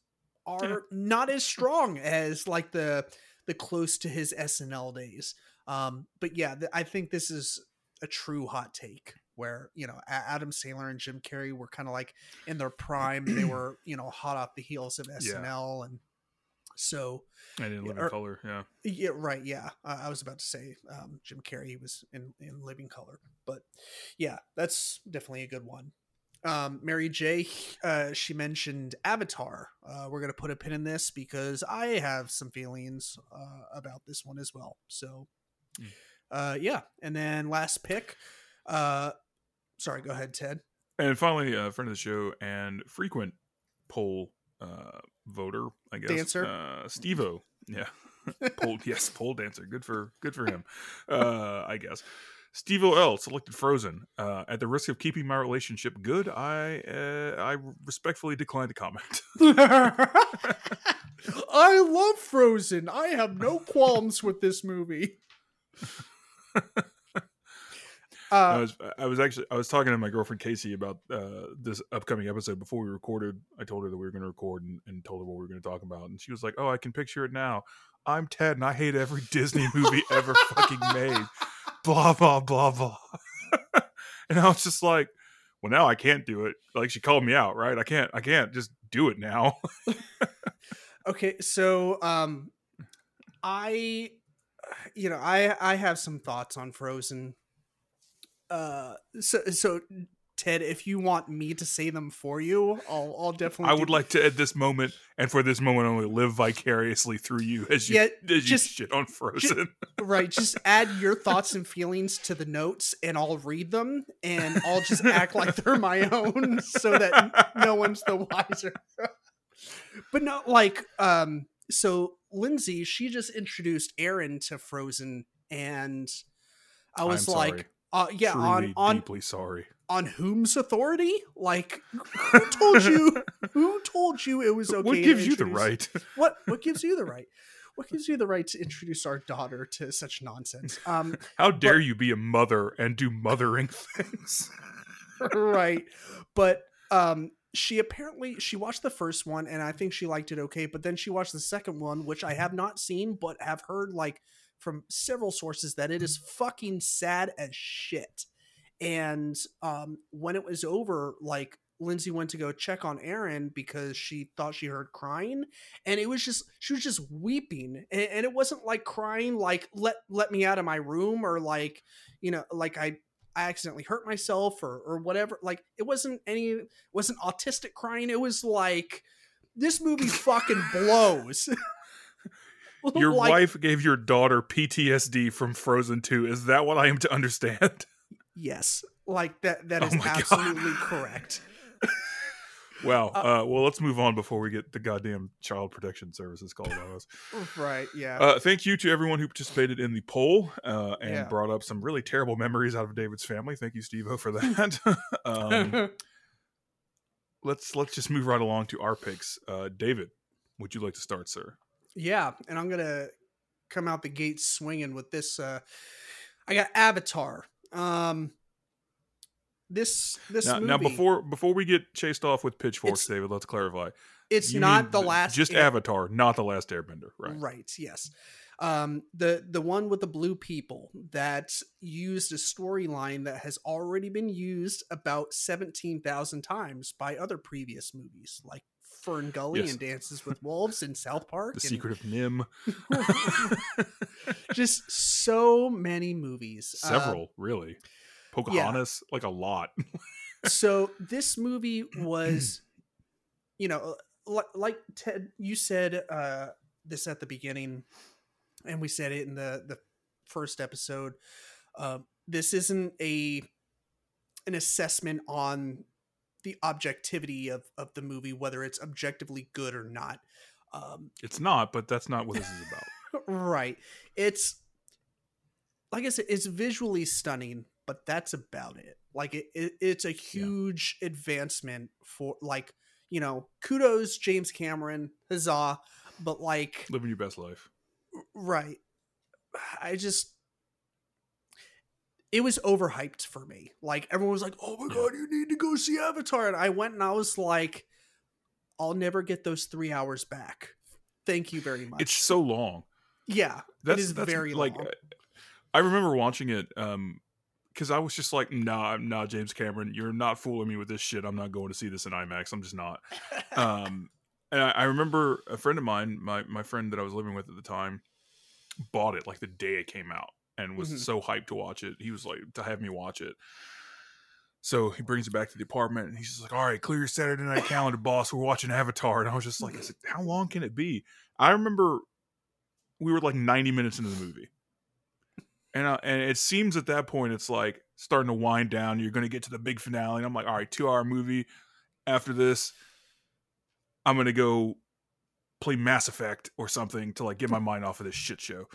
are not as strong as like the the close to his snl days um but yeah th- i think this is a true hot take where you know Adam Sandler and Jim Carrey were kind of like in their prime. they were you know hot off the heels of Yeah. SNL, and so And in Yeah, living or- color, yeah. yeah, right, yeah. Uh, I was about to say um, Jim Carrey was in in Living Color, but yeah, that's definitely a good one. Um, Mary J, uh, she mentioned Avatar. Uh, we're gonna put a pin in this because I have some feelings uh, about this one as well. So, Mm. uh, yeah, and then last pick. Uh, sorry, go ahead, Ted. And finally, a friend of the show and frequent poll uh, voter, I guess. Dancer? Uh, Steve-O. Yeah. poll, yes, pole dancer. Good for good for him. Uh, I guess. Steve L selected Frozen. Uh, at the risk of keeping my relationship good, I uh, I respectfully decline to comment. I love Frozen. I have no qualms with this movie. I Uh, was I was actually I was talking to my girlfriend Casey about uh, this upcoming episode before we recorded. I told her that we were going to record and, and told her what we were going to talk about, and she was like, "Oh, I can picture it now. I'm Ted, and I hate every Disney movie ever fucking made." Blah blah blah blah. and I was just like, "Well, now I can't do it." Like she called me out, right? I can't I can't just do it now. okay, so um, I, you know, I I have some thoughts on Frozen. Uh, so so Ted, if you want me to say them for you, I'll I'll definitely. I would like to at this moment and for this moment only live vicariously through you as you Yeah, as you just- shit on Frozen. right. Just add your thoughts and feelings to the notes, and I'll read them, and I'll just act like they're my own, so that no one's the wiser. but no, like, um, so Lindsay, she just introduced Aaron to Frozen, and I was I'm like, sorry. Uh, yeah, Truly, on on deeply sorry. on whom's authority? Like, who told you? Who told you it was okay? what gives you the right? What what gives you the right? What gives you the right to introduce our daughter to such nonsense? Um, How dare you be a mother and do mothering things? right but um she apparently she watched the first one and i think she liked it okay but then she watched the second one which i have not seen but have heard like from several sources that it is fucking sad as shit and um when it was over like Lindsay went to go check on Aaron because she thought she heard crying, and it was just she was just weeping, and, and it wasn't like crying like let let me out of my room or like you know like I I accidentally hurt myself or or whatever. Like it wasn't any it wasn't autistic crying. It was like this movie fucking blows. Your Like, wife gave your daughter PTSD from Frozen 2. Is that what I am to understand? Yes, like that. That Oh is God. absolutely correct. Wow. Uh, Uh, well, let's move on before we get the goddamn child protection services called on us. Right? Yeah. Uh, thank you to everyone who participated in the poll uh, and Yeah. brought up some really terrible memories out of David's family. Thank you, Steve-O, for that. um, let's let's just move right along to our picks. Uh, David, would you like to start, sir? Yeah, and I'm gonna come out the gate swinging with this. Uh, I got Avatar. Um, this this Now, movie. now, before before we get chased off with pitchforks, David, let's clarify. it's You not the last. just air- Avatar, not the last Airbender, right? Right. Yes. Um, the the one with the blue people that used a storyline that has already been used about seventeen thousand times by other previous movies, like Fern Gully Yes. and Dances with Wolves in South Park. The and Secret of NIMH, just so many movies. Uh, several really. Pocahontas, like a lot. so this movie was you know like ted you said uh this at the beginning and we said it in the the first episode uh, this isn't a an assessment on the objectivity of of the movie whether it's objectively good or not um It's not, but that's not what this is about. right it's like i said it's visually stunning but that's about it like it, it it's a huge advancement for like you know kudos james cameron huzzah but like Living your best life. right i just it was overhyped for me like everyone was like oh my god you need to go see avatar and i went and i was like i'll never get those three hours back thank you very much It's so long. yeah That's is that's very like long. I remember watching it um because I was just like, nah, nah, James Cameron, you're not fooling me with this shit. I'm not going to see this in IMAX. I'm just not. Um, and I, I remember a friend of mine, my my friend that I was living with at the time, bought it like the day it came out and was Mhm. so hyped to watch it. He was like to have me watch it. So he brings it back to the apartment and he's just like, "All right, clear your Saturday night calendar, boss. We're watching Avatar." And I was just like, I said, "How long can it be?" I remember we were like 90 minutes into the movie. And, uh, and it seems at that point it's like starting to wind down. You're going to get to the big finale. And I'm like, all right, two hour movie. After this, I'm going to go play Mass Effect or something to like get my mind off of this shit show.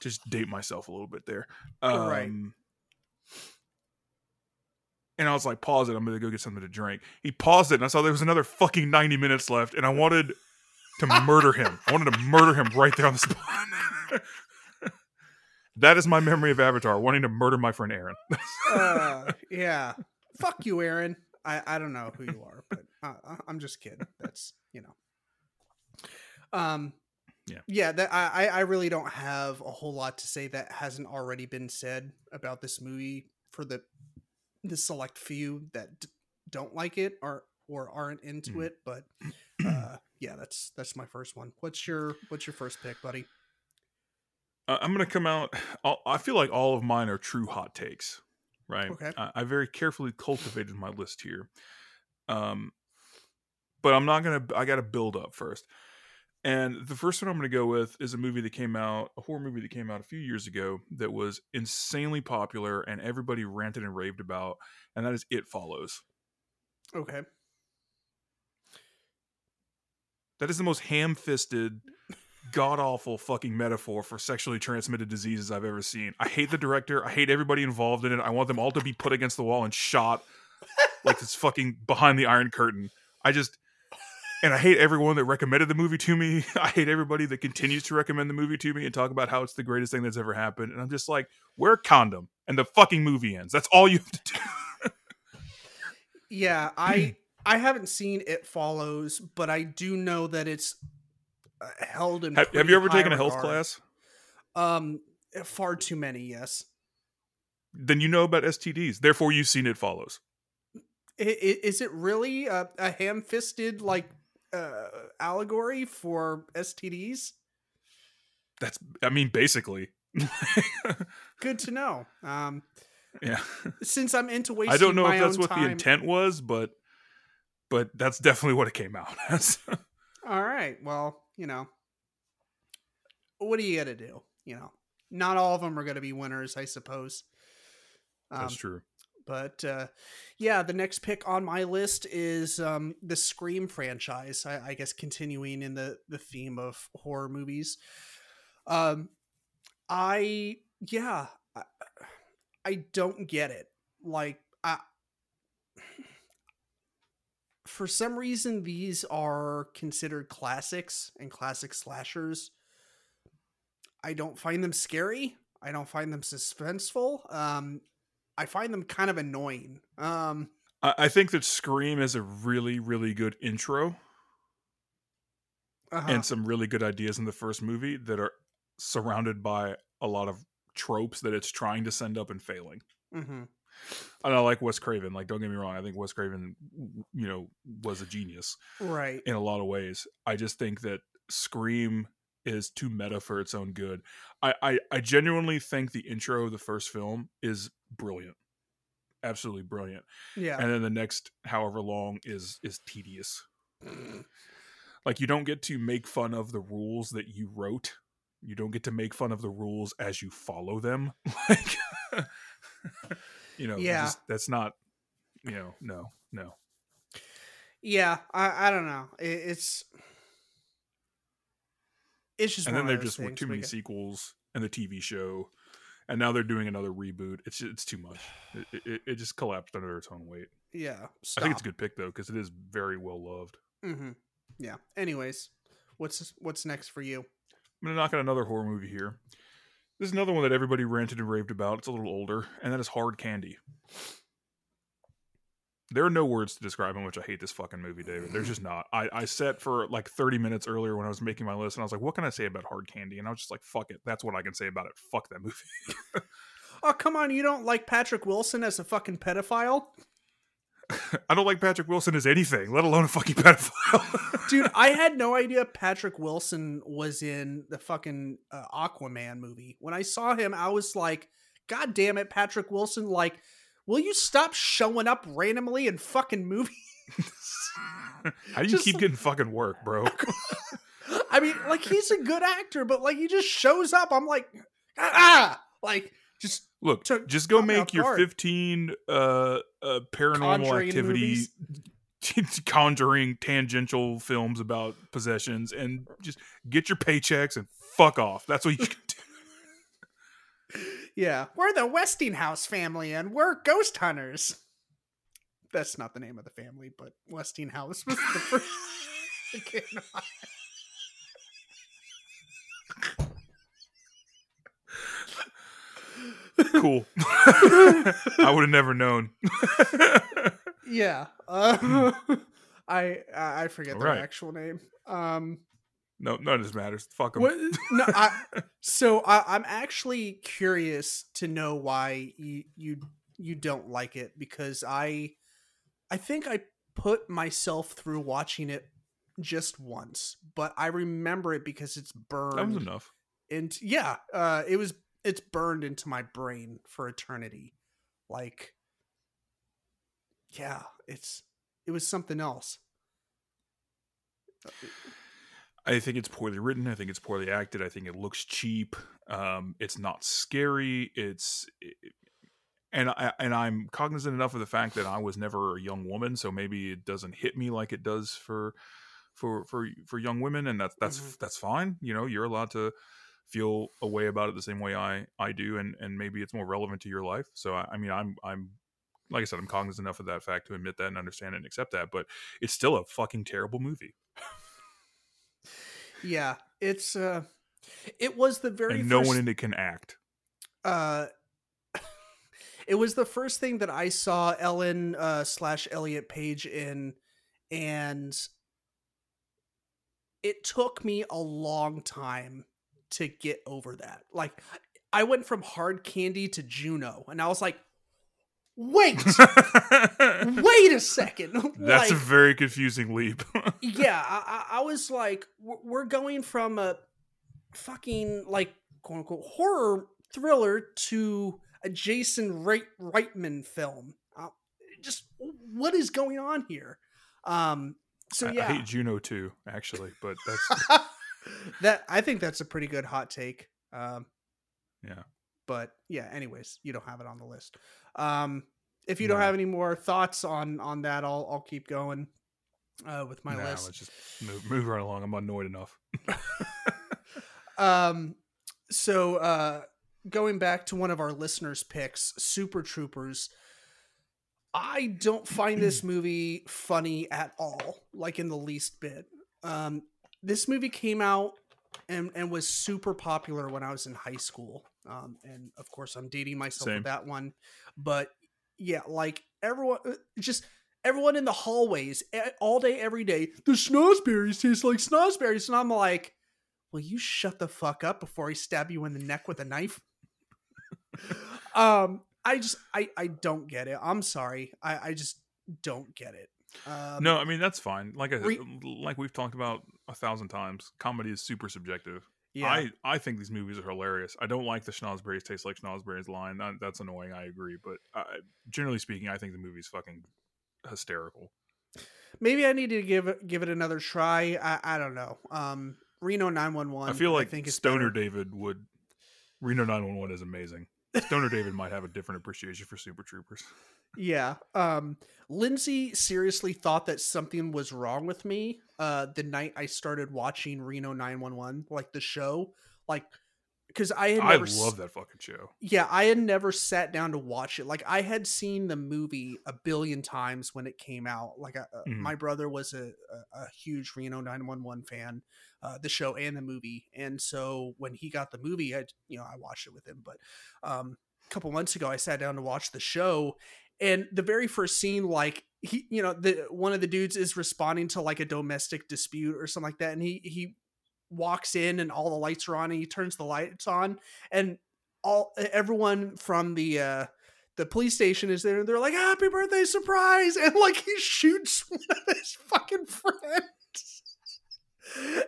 Just date myself a little bit there. Um, Right. And I was like, pause it. I'm going to go get something to drink. He paused it and I saw there was another fucking 90 minutes left. And I wanted to murder him. I wanted to murder him right there on the spot. that is my memory of Avatar, wanting to murder my friend Aaron. uh, yeah. Fuck you, Aaron. I, I don't know who you are, but uh, I'm just kidding. That's you know. Um. Yeah. Yeah. That I I- really don't have a whole lot to say that hasn't already been said about this movie for the the select few that d- don't like it or or aren't into Mhm. it. But uh, yeah, that's that's my first one. What's your what's your first pick, buddy? Uh, I'm going to come out. I'll, I feel like all of mine are true hot takes, right? Okay. I, I very carefully cultivated my list here. Um, but I'm not going to, I got to build up first. And the first one I'm going to go with is a movie that came out, a horror movie that came out a few years ago that was insanely popular and everybody ranted and raved about. And that is It Follows. Okay. That is the most ham fisted, god awful fucking metaphor for sexually transmitted diseases I've ever seen. I hate the director. I hate everybody involved in it. I want them all to be put against the wall and shot like it's fucking behind the Iron Curtain. I just. And I hate everyone that recommended the movie to me. I hate everybody that continues to recommend the movie to me and talk about how it's the greatest thing that's ever happened. And I'm just like, wear a condom and the fucking movie ends. That's all you have to do. Yeah, I I haven't seen It Follows, but I do know that it's uh, held in. Have, have you ever taken a health class? Um, far too many. Yes. Then you know about STDs. Therefore, you've seen It Follows. Is it really a, a ham-fisted like uh, allegory for STDs? That's, I mean, basically. Good to know. Um, yeah. Since I'm into wasting, I don't know if that's what time... the intent was, but but that's definitely what it came out as. All right. Well, you know, what are you gonna do? You know, not all of them are gonna be winners, I suppose. Um, that's true. But uh, yeah, the next pick on my list is um, the Scream franchise. I, I, guess continuing in the the theme of horror movies. Um, I yeah, I, I don't get it. Like I for some reason these are considered classics and classic slashers. I don't find them scary. I don't find them suspenseful. Um, I find them kind of annoying. Um, I, I think that Scream is a really, really good intro, uh-huh. and some really good ideas in the first movie that are surrounded by a lot of tropes that it's trying to send up and failing. Mm-hmm. And I like Wes Craven. Like, don't get me wrong. I think Wes Craven, you know, was a genius, right? In a lot of ways. I just think that Scream is too meta for its own good. I, I, I genuinely think the intro of the first film is brilliant, absolutely brilliant. Yeah. And then the next however long is is tedious. Mm. like you don't get to make fun of the rules that you wrote. You don't get to make fun of the rules as you follow them. Like you know, yeah, just, that's not, you know, no, no. Yeah, I, I don't know. It, it's it's just and then there just were too many sequels and the TV show, and now they're doing another reboot. It's it's too much. It, it, it just collapsed under its own weight. Yeah, stop. I think it's a good pick though because it is very well loved. Mm-hmm. Yeah. Anyways, what's what's next for you? I'm gonna knock out another horror movie here. This is another one that everybody ranted and raved about. It's a little older, and that is Hard Candy. There are no words to describe how much I hate this fucking movie, David. There's just not. I, I sat for like 30 minutes earlier when I was making my list, and I was like, what can I say about Hard Candy? And I was just like, fuck it. That's what I can say about it. Fuck that movie. oh, come on. You don't like Patrick Wilson as a fucking pedophile? I don't like Patrick Wilson as anything, let alone a fucking pedophile. Dude, I had no idea Patrick Wilson was in the fucking uh, Aquaman movie. When I saw him, I was like, God damn it, Patrick Wilson, like, will you stop showing up randomly in fucking movies? How do you just, keep getting fucking work, bro? I mean, like, he's a good actor, but like, he just shows up. I'm like, ah, like, just look just go make your guard. 15 uh, uh paranormal conjuring activity conjuring tangential films about possessions and just get your paychecks and fuck off that's what you can do yeah we're the westinghouse family and we're ghost hunters that's not the name of the family but westinghouse was the first cool. I would have never known. yeah. Uh, I I forget their right. actual name. Um, no, none of this matters. Fuck them. What, no, I, so I, I'm actually curious to know why you you you don't like it because I I think I put myself through watching it just once, but I remember it because it's burned. That was enough. And yeah, uh, it was it's burned into my brain for eternity. Like yeah, it's it was something else. I think it's poorly written. I think it's poorly acted. I think it looks cheap. Um, it's not scary. It's it, and I and I'm cognizant enough of the fact that I was never a young woman, so maybe it doesn't hit me like it does for for for for young women, and that's that's mm-hmm. that's fine. You know, you're allowed to feel a way about it the same way I I do, and and maybe it's more relevant to your life. So I, I mean, I'm I'm like I said, I'm cognizant enough of that fact to admit that and understand it and accept that. But it's still a fucking terrible movie. yeah, it's uh, it was the very and no first, one in it can act. Uh, it was the first thing that I saw Ellen uh, slash Elliot Page in, and it took me a long time to get over that. Like I went from hard candy to Juno and I was like wait, wait a second. That's like, a very confusing leap. yeah, I, I was like, we're going from a fucking like quote unquote horror thriller to a Jason Reit- Reitman film. Uh, just what is going on here? Um, so yeah, I, I hate Juno too, actually, but that's that I think that's a pretty good hot take. Um, yeah. But yeah, anyways, you don't have it on the list. Um, if you don't have any more thoughts on on that, I'll I'll keep going uh, with my nah, list. let's just move, move right along. I'm annoyed enough. Um, so uh, going back to one of our listeners' picks, Super Troopers. I don't find this movie funny at all, like in the least bit. Um, this movie came out and, and was super popular when I was in high school. Um, and of course, I'm dating myself Same. with that one. But yeah, like everyone, uh, just everyone in the hallways all day, every day. The snozzberries taste like snozzberries, and I'm like, "Will you shut the fuck up before I stab you in the neck with a knife?" um, I just, I, I don't get it. I'm sorry, I, I just don't get it. Um, no, I mean that's fine. Like I, re- like we've talked about a thousand times, comedy is super subjective. Yeah, I, I think these movies are hilarious. I don't like the snozzberries taste like snozzberries line. That, that's annoying. I agree, but uh, generally speaking, I think the movie's fucking hysterical. maybe I need to give it, give it another try. I, I don't know. Um, Reno 911. I feel like I think Stoner. David would. Reno 911 is amazing. Stoner David might have a different appreciation for Super Troopers. Yeah. Um Lindsay seriously thought that something was wrong with me uh the night I started watching Reno 911, like the show. Like cuz I had I never s- love that fucking show. Yeah, I had never sat down to watch it. Like I had seen the movie a billion times when it came out. Like uh, Mhm. my brother was a, a, a huge Reno 911 fan, uh, the show and the movie. And so when he got the movie, I you know I watched it with him. But um, a couple months ago, I sat down to watch the show, and the very first scene, like he, you know, the one of the dudes is responding to like a domestic dispute or something like that, and he he walks in and all the lights are on and he turns the lights on and all everyone from the uh the police station is there and they're like happy birthday surprise! And like he shoots one of his fucking friends.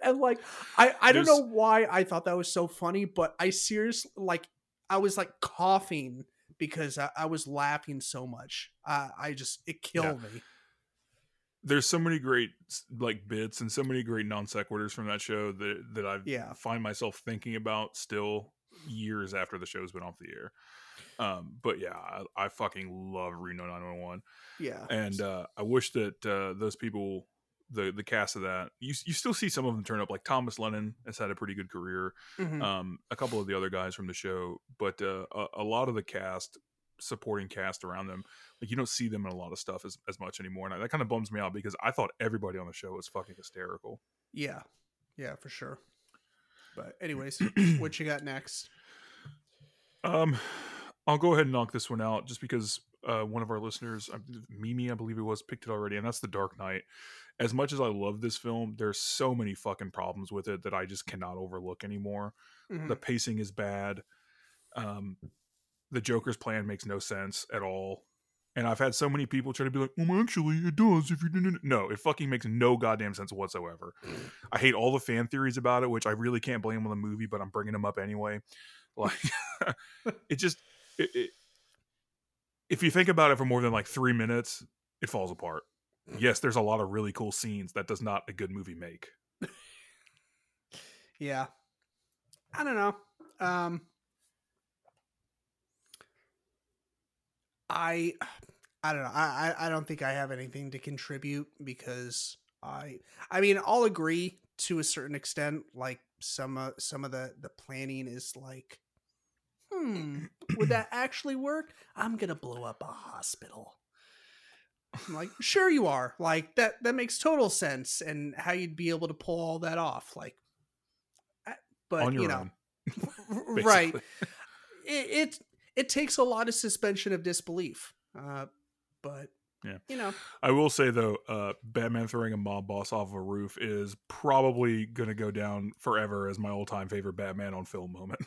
And like i i don't know why i thought that was so funny but i seriously like i was like coughing because i, I was laughing so much. Uh, i just it killed me There's so many great like bits and so many great non sequiturs from that show that that I Yeah. find myself thinking about still years after the show's been off the air. Um, but yeah, I, I fucking love Reno 911. yeah and uh, I wish that uh, those people, the the cast of that, you you still see some of them turn up. Like Thomas Lennon has had a pretty good career. Mhm. Um, a couple of the other guys from the show, but uh, a, a lot of the cast, supporting cast around them, like you don't see them in a lot of stuff as, as much anymore, and that kind of bums me out because I thought everybody on the show was fucking hysterical. yeah yeah for sure but anyways what you got next Um, I'll go ahead and knock this one out just because uh, one of our listeners, Mimi, I believe it was, picked it already, and that's The Dark Knight. As much as I love this film, there's so many fucking problems with it that I just cannot overlook anymore. Mhm. The pacing is bad. Um, the Joker's plan makes no sense at all. And I've had so many people try to be like, "Well, actually, it does." If you didn't, no, it fucking makes no goddamn sense whatsoever. I hate all the fan theories about it, which I really can't blame on the movie, but I'm bringing them up anyway. Like, it just, it, it, if you think about it for more than like three minutes, it falls apart. Yes, there's a lot of really cool scenes. That does not a good movie make. Yeah. I don't know. Um I I don't know. I, I don't think I have anything to contribute because I I mean I'll agree to a certain extent like some uh, some of the the planning is like hmm would that actually work? I'm going to blow up a hospital. I'm like sure you are. Like that that makes total sense and how you'd be able to pull all that off like but you know right it, it it takes a lot of suspension of disbelief uh but Yeah. You know. I will say though, uh, Batman throwing a mob boss off of a roof is probably gonna go down forever as my all-time favorite Batman on film moment.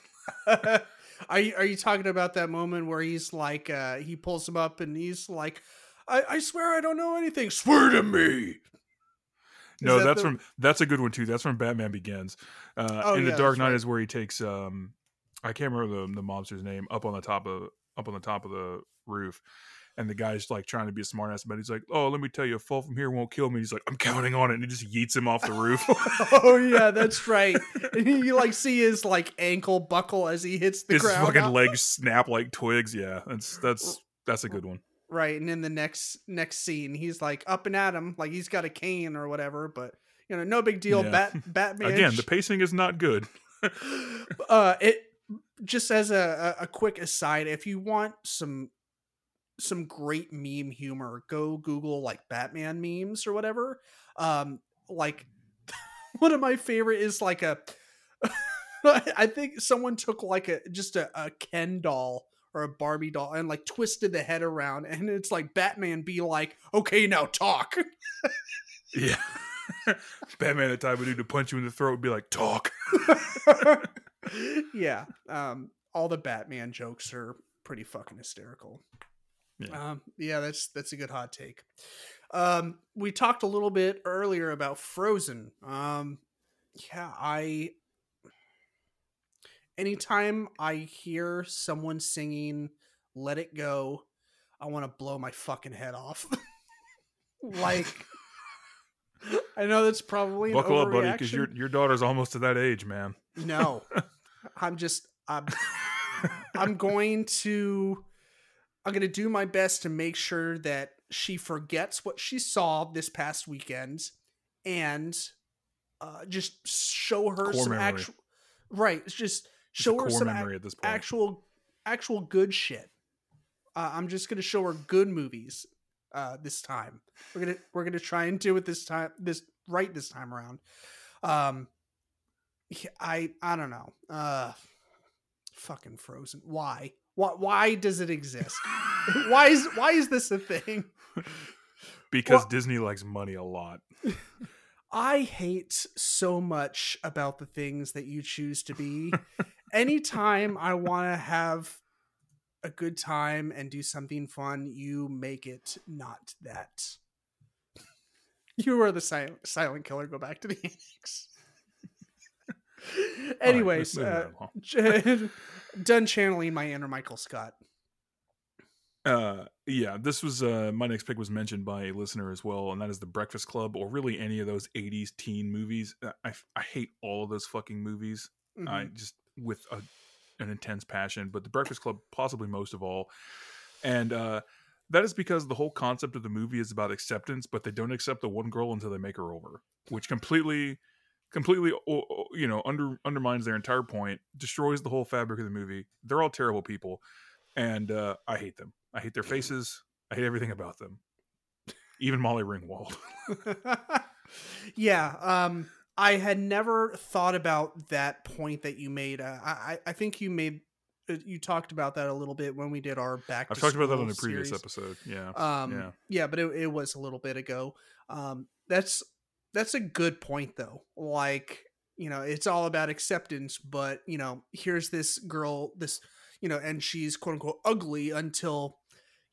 are you are you talking about that moment where he's like uh he pulls him up and he's like I, I swear I don't know anything. Swear to me. no, that that's the- from that's a good one too. That's from Batman Begins. Uh, Oh, in the Dark Knight right. is where he takes um, I can't remember the the mobster's name up on the top of up on the top of the roof. And the guy's like trying to be a smartass, but he's like, "Oh, let me tell you, a fall from here won't kill me." He's like, "I'm counting on it," and he just yeets him off the roof. oh yeah, that's right. And you like see his like ankle buckle as he hits the His ground. His fucking legs snap like twigs. Yeah, that's that's that's a good one. Right, and in the next next scene, he's like up and at him, like he's got a cane or whatever. But you know, no big deal. Yeah. Bat Batman Again, the pacing is not good. uh it just as a, a quick aside if you want some some great meme humor go google like batman memes or whatever um like one of my favorite is like a i think someone took like a just a, a ken doll or a barbie doll and like twisted the head around and it's like batman be like okay now talk Yeah. Batman the type of dude to punch you in the throat would be like, talk. Yeah. Um, all the Batman jokes are pretty fucking hysterical. Yeah. Um, yeah, that's that's a good hot take. Um, we talked a little bit earlier about Frozen. Um, yeah, I. Anytime I hear someone singing "Let It Go," I want to blow my fucking head off. like, I know that's probably Buckle up, buddy, because your your daughter's almost to that age, man. No, I'm just I'm I'm going to I'm going to do my best to make sure that she forgets what she saw this past weekend and uh, just show her Core some memory. actual right. Just show her some ac- memory at this point. actual actual good shit. Uh, I'm just gonna show her good movies uh, this time. We're gonna we're gonna try and do it this time this right this time around. Um, I I don't know. Uh, fucking Frozen. Why? Why? Why does it exist? why is why is this a thing? because Well- Disney likes money a lot. I hate so much about the things that you choose to be. Anytime I want to have a good time and do something fun, you make it not that. You are the silent, silent killer. Go back to the annex. Right, Anyways, moving uh, done channeling my inner Michael Scott. Uh, yeah, this was uh, my next pick was mentioned by a listener as well, and that is the Breakfast Club, or really any of those '80s teen movies. Uh, I I hate all of those fucking movies. I Mhm. just with a, an intense passion, but the Breakfast Club possibly most of all, and uh, that is because the whole concept of the movie is about acceptance, but they don't accept the one girl until they make her over, which completely, completely, you know, under undermines their entire point, destroys the whole fabric of the movie. They're all terrible people, and uh, I hate them. I hate their faces. I hate everything about them. Even Molly Ringwald. yeah um i had never thought about that point that you made uh, i I- think you made uh, you talked about that a little bit when we did our back I've talked about that on a previous series. episode. Yeah. um yeah. yeah. but it, it was a little bit ago um that's that's a good point though like you know it's all about acceptance but you know here's this girl this you know and she's quote unquote ugly until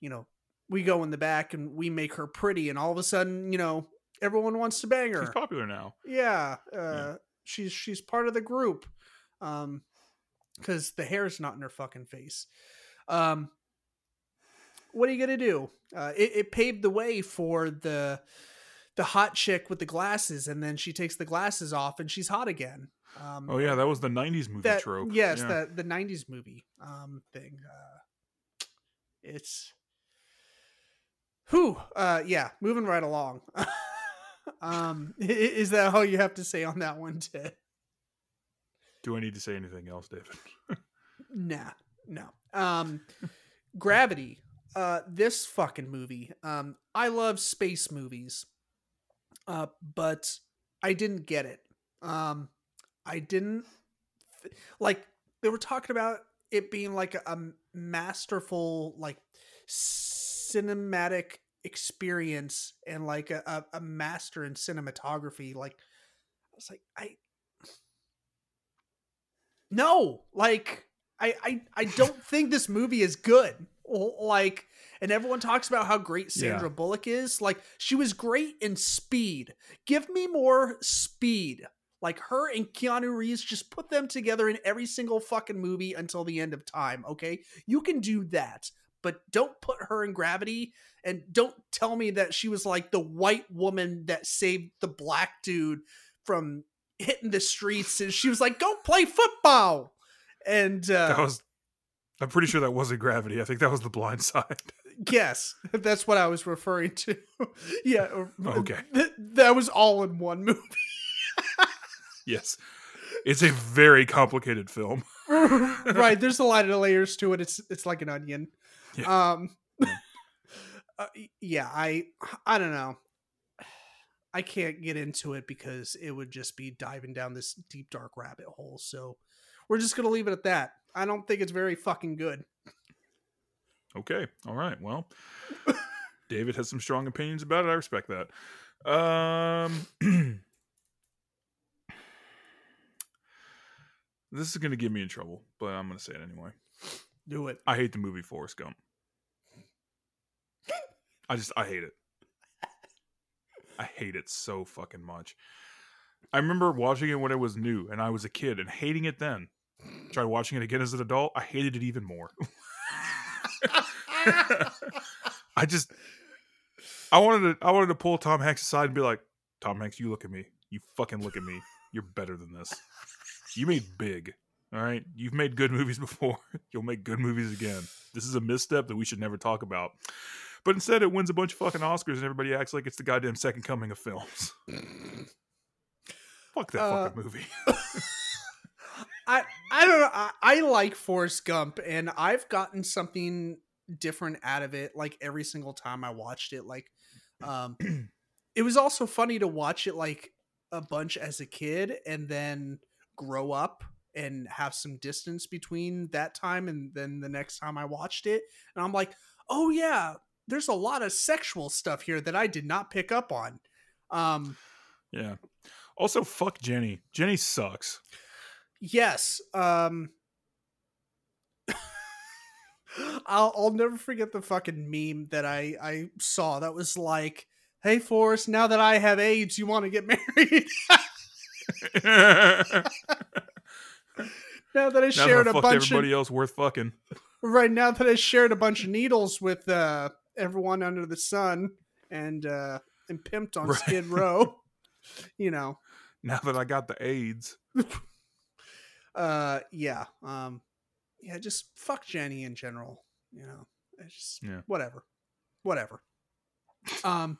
you know we go in the back and we make her pretty and all of a sudden you know everyone wants to bang her She's popular now. yeah, uh, she's she's part of the group, um, because the hair's not in her fucking face. Um, what are you gonna do? Uh, it, it paved the way for the the hot chick with the glasses, and then she takes the glasses off and she's hot again. Um, Oh yeah, that was the '90s movie that trope. yes, yeah. the the '90s movie um thing. Uh, it's who uh yeah moving right along um is that all you have to say on that one ted Do I need to say anything else, David? nah no um gravity uh this fucking movie um i love space movies uh but i didn't get it um i didn't like they were talking about it being like a, a masterful like cinematic experience and like a, a, a master in cinematography. Like I was like, I no, like I I, I don't think this movie is good. Like and everyone talks about how great Sandra Yeah. Bullock is. Like she was great in Speed. Give me more Speed. Like her and Keanu Reeves, just put them together in every single fucking movie until the end of time. Okay, you can do that, but don't put her in Gravity, and don't tell me that she was like the white woman that saved the black dude from hitting the streets, and she was like, "Go play football." And uh, That was. I'm pretty sure that wasn't Gravity. I think that was The Blind Side. Yes, that's what I was referring to. yeah. Okay. th- that was all in one movie. yes, it's a very complicated film. right. There's a lot of layers to it. It's it's like an onion. Um. uh, yeah. I I don't know. I can't get into it because it would just be diving down this deep dark rabbit hole. So we're just gonna leave it at that. I don't think it's very fucking good. Okay. All right. Well, David has some strong opinions about it. I respect that. Um, this is going to get me in trouble, but I'm going to say it anyway. Do it. I hate the movie Forrest Gump. I just, I hate it. I hate it so fucking much. I remember watching it when it was new and I was a kid and hating it then. Tried watching it again as an adult. I hated it even more. I just I wanted to I wanted to pull Tom Hanks aside and be like, Tom Hanks, you look at me. You fucking look at me. You're better than this. You made big. All right. You've made good movies before. You'll make good movies again. This is a misstep that we should never talk about. But instead it wins a bunch of fucking Oscars and everybody acts like it's the goddamn second coming of films. Fuck that Uh, fucking movie. I I don't know. I, I like Forrest Gump, and I've gotten something different out of it. Like every single time I watched it, like um, it was also funny to watch it like a bunch as a kid, and then grow up and have some distance between that time and then the next time I watched it, and I'm like, oh yeah, there's a lot of sexual stuff here that I did not pick up on. Um, Yeah. Also, fuck Jenny. Jenny sucks. Yes. Um I'll I'll never forget the fucking meme that I I saw that was like, "Hey Forrest, now that I have AIDS, you want to get married?" now that I Now that shared I a bunch of everybody else worth fucking. right now that I shared a bunch of needles with uh everyone under the sun and uh and pimped on Right. Skid Row, you know. Now that I got the AIDS. uh yeah um yeah just fuck jenny in general you know? It's just Yeah. whatever. Whatever. Um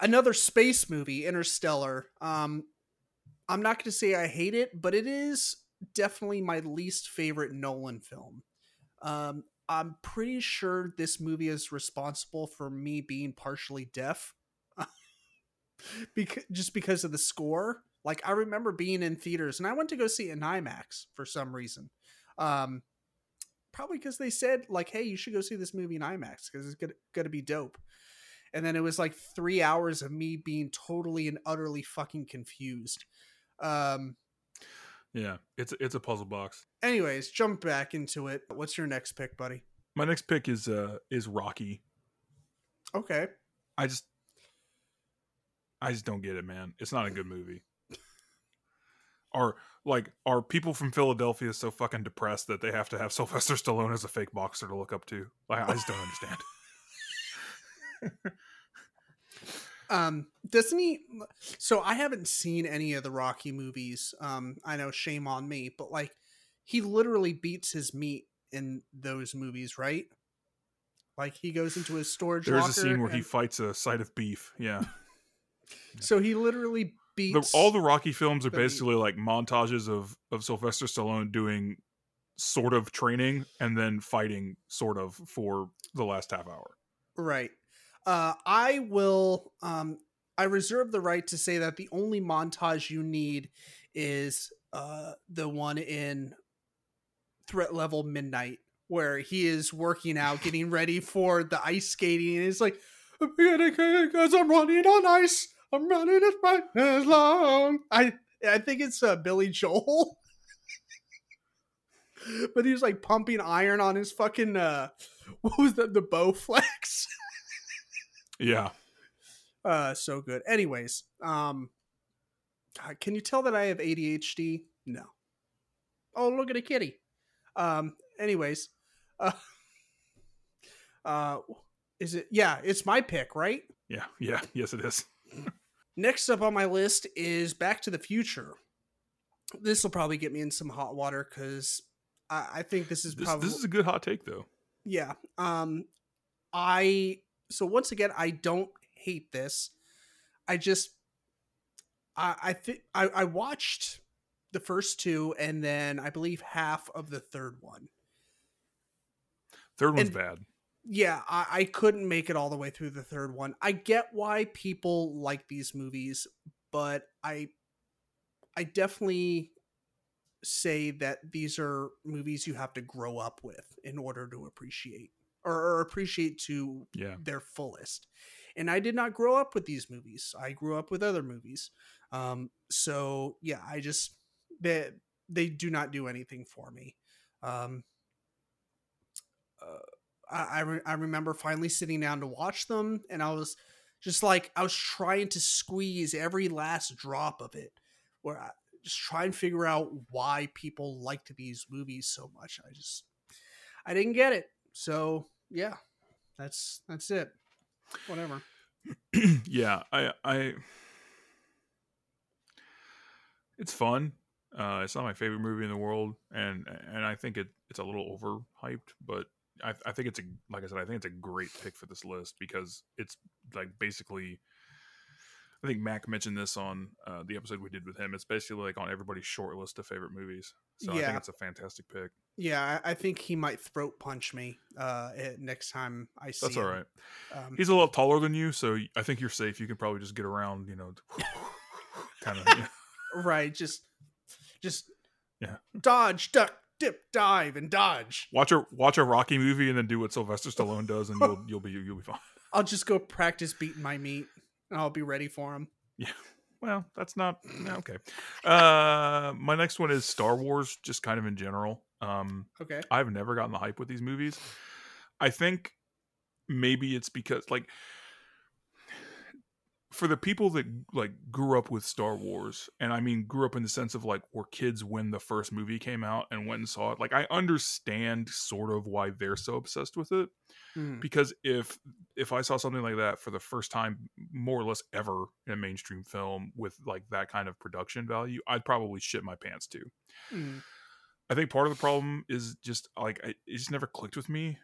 another space movie interstellar. Um i'm not going to say i hate it but it is definitely my least favorite nolan film. Um i'm pretty sure this movie is responsible for me being partially deaf because just because of the score. Like i remember being in theaters and i went to go see it in imax for some reason. Um probably because they said like hey you should go see this movie in imax because it's gonna, gonna be dope and then it was like three hours of me being totally and utterly fucking confused um Yeah, it's it's a puzzle box. anyways jump back into it what's your next pick buddy My next pick is uh is Rocky. okay I just I just don't get it, man. It's not a good movie. Are like are people from Philadelphia so fucking depressed that they have to have Sylvester Stallone as a fake boxer to look up to? Like I just don't understand. um doesn't he so i haven't seen any of the rocky movies um i know shame on me but like he literally beats his meat in those movies right like he goes into his storage There's locker a scene where he fights a side of beef. Yeah. so he literally The, all the Rocky films are the basically like montages of of Sylvester Stallone doing sort of training and then fighting sort of for the last half hour. Right. Uh, I will. Um, I reserve the right to say that the only montage you need is uh, the one in Threat Level Midnight, where he is working out, getting ready for the ice skating, and it's like, because I'm running on ice. I'm running as fast as long. I I think it's uh, Billy Joel. but he was like pumping iron on his fucking uh what was that the Bowflex? Yeah. uh so good. Anyways, um God, can you tell that I have ADHD? No. Oh, look at a kitty. Um anyways, uh uh is it yeah, it's my pick, right? Yeah. Yeah. Yes, it is. Next up on my list is Back to the Future. This will probably get me in some hot water because I, I think this is This, probably this is a good hot take, though. yeah. Um, I so once again I don't hate this. I just I I think I, I watched the first two and then I believe half of the third one. Third one's And- bad. Yeah, I, I couldn't make it all the way through the third one. I get why people like these movies, but I I definitely say that these are movies you have to grow up with in order to appreciate or, or appreciate to Yeah. their fullest. And I did not grow up with these movies. I grew up with other movies. Um, so yeah, I just they they do not do anything for me. Um, uh, I I, re- I remember finally sitting down to watch them, and I was just like I was trying to squeeze every last drop of it, where I just try and figure out why people liked these movies so much. I just I didn't get it. So yeah, that's that's it. Whatever. yeah, I, I, it's fun. Uh, it's not my favorite movie in the world, and and I think it it's a little overhyped, but I, I think it's a like I said, I think it's a great pick for this list because it's like basically. I think Mac mentioned this on uh, the episode we did with him. It's basically like on everybody's short list of favorite movies. So I think it's a fantastic pick. Yeah, I, I think he might throat punch me uh, next time I see. That's all right. Um, He's a lot taller than you, so I think you're safe. You can probably just get around, you know, kind of. Yeah. right. Just, just Yeah. dodge, duck, dip, dive, and dodge. Watch a watch a Rocky movie and then do what Sylvester Stallone does, and you'll you'll be you'll be fine. I'll just go practice beating my meat, and I'll be ready for him. Yeah. Well, that's not okay. Uh, my next one is Star Wars, just kind of in general. Um, Okay. I've never gotten the hype with these movies. I think maybe it's because like for the people that like grew up with Star Wars, and I mean grew up in the sense of like were kids when the first movie came out and went and saw it. Like I understand sort of why they're so obsessed with it Mhm. because if if I saw something like that for the first time, more or less ever in a mainstream film with like that kind of production value, I'd probably shit my pants too. Mhm. I think part of the problem is just like it just never clicked with me.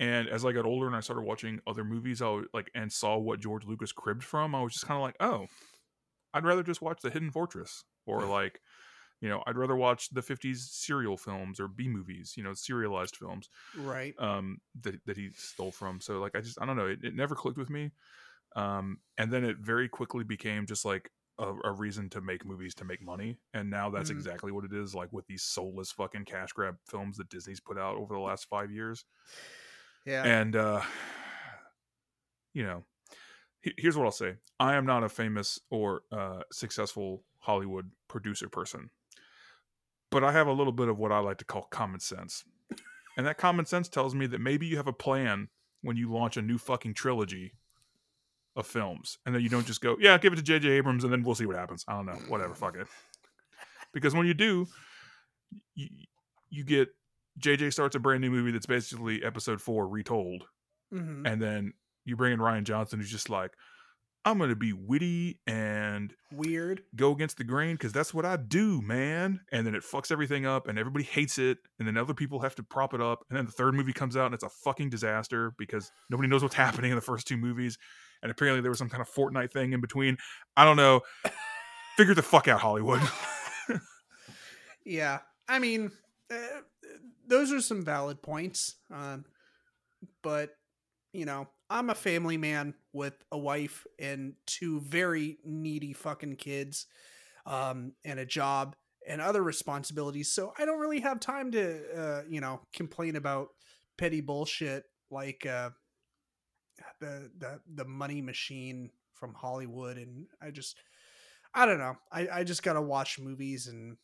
And as I got older and I started watching other movies, I would, like and saw what George Lucas cribbed from, I was just kind of like, oh, I'd rather just watch The Hidden Fortress or like, you know, I'd rather watch the '50s serial films or B movies, you know, serialized films Right. um that, that he stole from so like i just i don't know it, it never clicked with me um and then it very quickly became just like a, a reason to make movies to make money and now that's Mhm. exactly what it is like with these soulless fucking cash grab films that disney's put out over the last five years Yeah. and uh you know he- here's what i'll say. I am not a famous or uh successful hollywood producer person but i have a little bit of what i like to call common sense. And that common sense tells me that maybe you have a plan when you launch a new fucking trilogy of films and then you don't just go yeah give it to jj abrams and then we'll see what happens. I don't know. Whatever. Fuck it. Because when you do you, you get jj starts a brand new movie that's basically episode four retold Mhm. and then you bring in Rian Johnson, who's just like, I'm gonna be witty and Weird. go against the grain because that's what I do, man. And then it fucks everything up, and everybody hates it, and then other people have to prop it up, and then the third movie comes out, and it's a fucking disaster because nobody knows what's happening in the first two movies, and apparently there was some kind of Fortnite thing in between. I don't know. Figure the fuck out, Hollywood. Yeah. I mean, uh, those are some valid points. Um, but, you know, I'm a family man with a wife and two very needy fucking kids um, and a job and other responsibilities. So I don't really have time to, uh, you know, complain about petty bullshit like uh, the the the money machine from Hollywood, and I just I don't know. I I just gotta watch movies and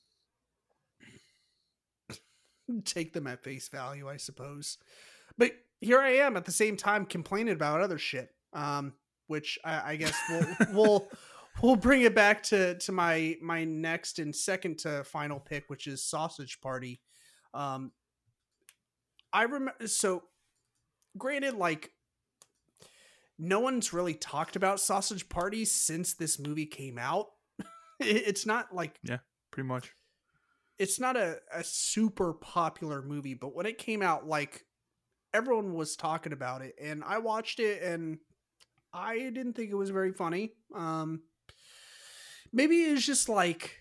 take them at face value, I suppose. But here I am at the same time complaining about other shit. Um, which I, I guess we'll we'll we'll bring it back to to my my next and second to final pick, which is Sausage Party. Um, I remember so granted, like no one's really talked about Sausage Party since this movie came out. it's not like yeah, pretty much. It's not a, a super popular movie, but when it came out, like everyone was talking about it, and I watched it, and I didn't think it was very funny. Um, maybe it's just like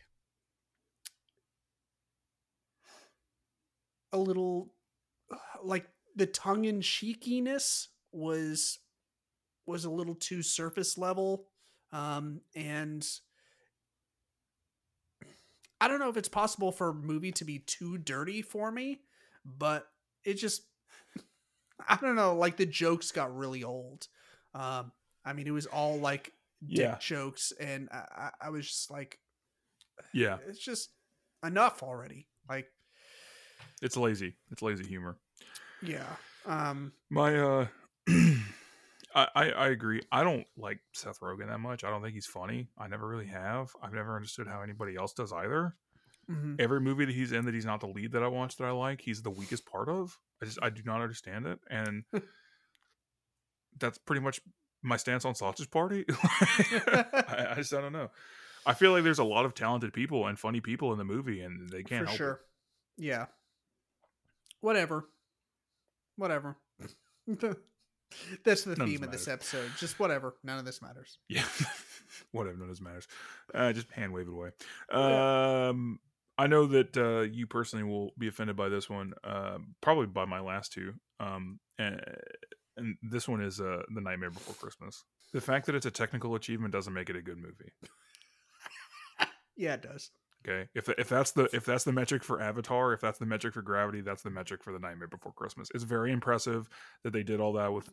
a little like the tongue in cheekiness was was a little too surface level um and I don't know if it's possible for a movie to be too dirty for me, but it just I don't know, like the jokes got really old. Um I mean it was all like dick Yeah. jokes and I, I- I was just like Yeah, it's just enough already. Like it's lazy. It's lazy humor. yeah. Um My uh I, I I agree. I don't like Seth Rogen that much. I don't think he's funny. I never really have. I've never understood how anybody else does either. mhm. Every movie that he's in that he's not the lead that I watch that I like, he's the weakest part of. I just I do not understand it. And that's pretty much my stance on Sausage Party. I, I just I don't know. I feel like there's a lot of talented people and funny people in the movie, and they can't for help sure. Yeah. Whatever. Whatever. That's the None of theme this of this episode. Just whatever. None of this matters. Yeah, whatever. None of this matters. Uh, just hand wave it away. Yeah. Um, I know that uh, you personally will be offended by this one, uh, probably by my last two. Um, and, and this one is uh, the Nightmare Before Christmas. The fact that it's a technical achievement doesn't make it a good movie. Yeah, it does. Okay, if if that's the if that's the metric for Avatar, if that's the metric for Gravity, that's the metric for the Nightmare Before Christmas. It's very impressive that they did all that with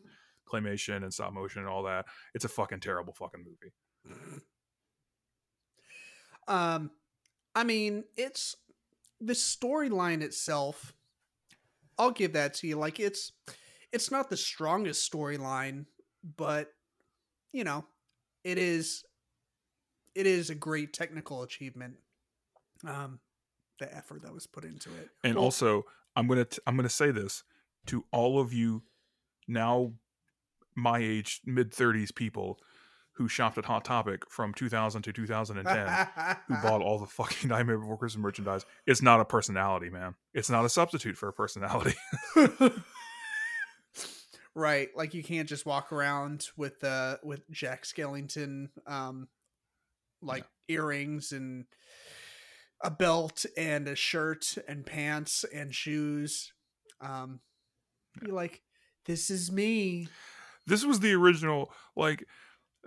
claymation and stop motion and all that. It's a fucking terrible fucking movie. Um, I mean, it's the storyline itself. I'll give that to you. Like it's, it's not the strongest storyline, but you know, it is. It is a great technical achievement. Um, the effort that was put into it, And Well, also, I'm gonna t- I'm gonna say this to all of you now my age, mid 30s people who shopped at Hot Topic from 2000 to 2010. who bought all the fucking Nightmare Before Christmas merchandise. It's not a personality, man. It's not a substitute for a personality. right like you can't just walk around with uh with jack skellington um like earrings and a belt and a shirt and pants and shoes um be like this is me this was the original, like,